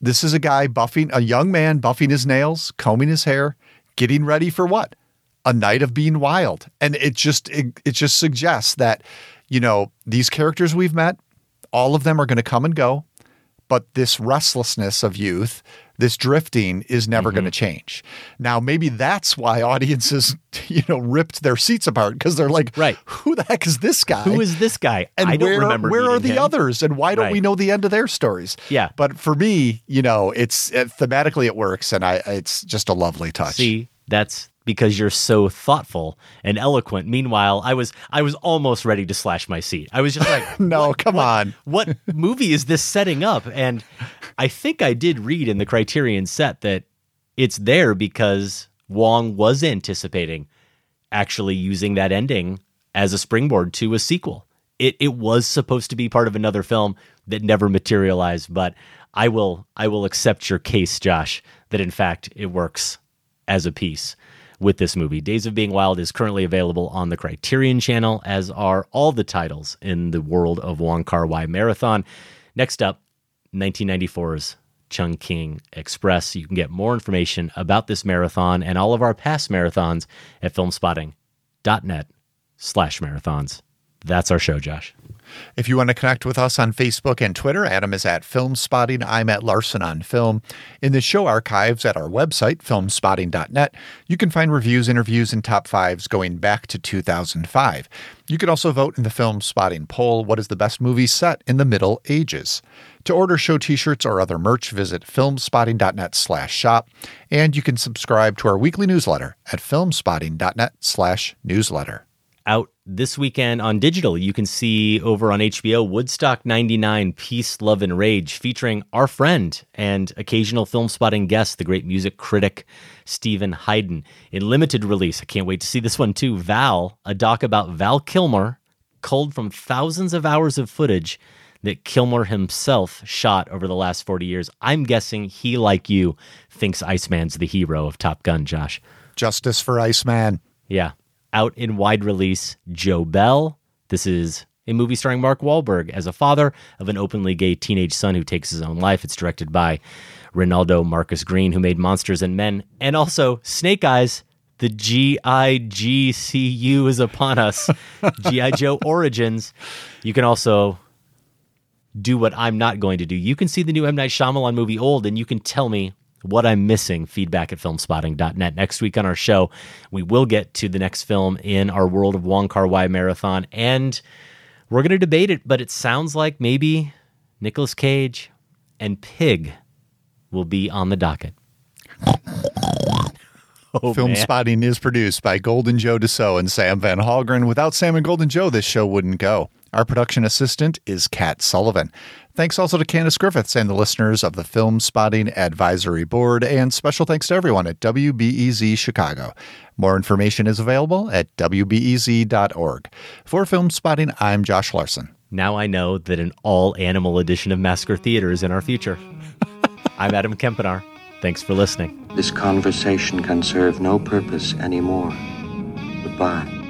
this is a guy buffing a young man buffing his nails, combing his hair, getting ready for what? A night of being wild. And it just it, it just suggests that, you know, these characters we've met, all of them are going to come and go, but this restlessness of youth, this drifting is never Mm-hmm. going to change. Now, maybe that's why audiences, [laughs] you know, ripped their seats apart because they're like, right. who the heck is this guy? Who is this guy? And I where, where are the him. others and why don't we know the end of their stories? Yeah. But for me, you know, it's it, thematically it works and I it's just a lovely touch. See, that's because you're so thoughtful and eloquent. Meanwhile, I was I was almost ready to slash my seat. I was just like, [laughs] no, come on. what movie is this setting up? And I think I did read in the Criterion set that it's there because Wong was anticipating actually using that ending as a springboard to a sequel. It it was supposed to be part of another film that never materialized, but I will I will accept your case, Josh, that in fact it works as a piece with this movie. Days of Being Wild is currently available on the Criterion channel, as are all the titles in the world of Wong Kar Wai Marathon. Next up, 1994's Chungking Express. You can get more information about this marathon and all of our past marathons at filmspotting.net slash marathons. That's our show, Josh. If you want to connect with us on Facebook and Twitter, Adam is at Film Spotting. I'm at Larsen on Film. In the show archives at our website, filmspotting.net, you can find reviews, interviews, and top fives going back to 2005. You can also vote in the Film Spotting poll what is the best movie set in the Middle Ages. To order show t-shirts or other merch, visit filmspotting.net slash shop, and you can subscribe to our weekly newsletter at filmspotting.net slash newsletter. Out this weekend on digital. You can see over on HBO Woodstock 99 Peace, Love, and Rage, featuring our friend and occasional film spotting guest, the great music critic Stephen Hayden. In limited release, I can't wait to see this one too. Val, a doc about Val Kilmer, culled from thousands of hours of footage that Kilmer himself shot over the last 40 years. I'm guessing he, like you, thinks Iceman's the hero of Top Gun, Josh. Justice for Iceman. Yeah. Out in wide release, Joe Bell. This is a movie starring Mark Wahlberg as a father of an openly gay teenage son who takes his own life. It's directed by Reinaldo Marcus Green, who made Monsters and Men, and also Snake Eyes. The GIGCU is upon us. [laughs] GI Joe Origins. You can also do what I'm not going to do. You can see the new M. Night Shyamalan movie Old, and you can tell me what I'm missing. Feedback at filmspotting.net. Next week on our show, we will get to the next film in our World of Wong Kar Wai marathon, and we're going to debate it, but it sounds like maybe Nicolas Cage and Pig will be on the docket. [laughs] Oh, Film man. Spotting is produced by Golden Joe Deso and Sam Van Hallgren. Without Sam and Golden Joe, this show wouldn't go. Our production assistant is Kat Sullivan. Thanks also to Candace Griffiths and the listeners of the Film Spotting Advisory Board, and special thanks to everyone at WBEZ Chicago. More information is available at WBEZ.org. For Film Spotting, I'm Josh Larsen. Now I know that an all animal edition of Massacre Theater is in our future. [laughs] I'm Adam Kempenaar. Thanks for listening. This conversation can serve no purpose anymore. Goodbye.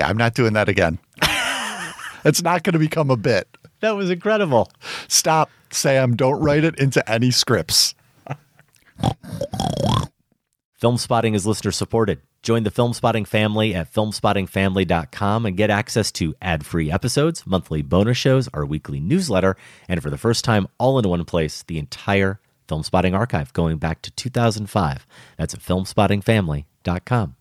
Yeah, I'm not doing that again. [laughs] it's not going to become a bit. That was incredible. Stop, Sam. Don't write it into any scripts. Film Spotting is listener supported. Join the Film Spotting family at filmspottingfamily.com and get access to ad free episodes, monthly bonus shows, our weekly newsletter, and for the first time, all in one place, the entire Film Spotting archive going back to 2005. That's at filmspottingfamily.com.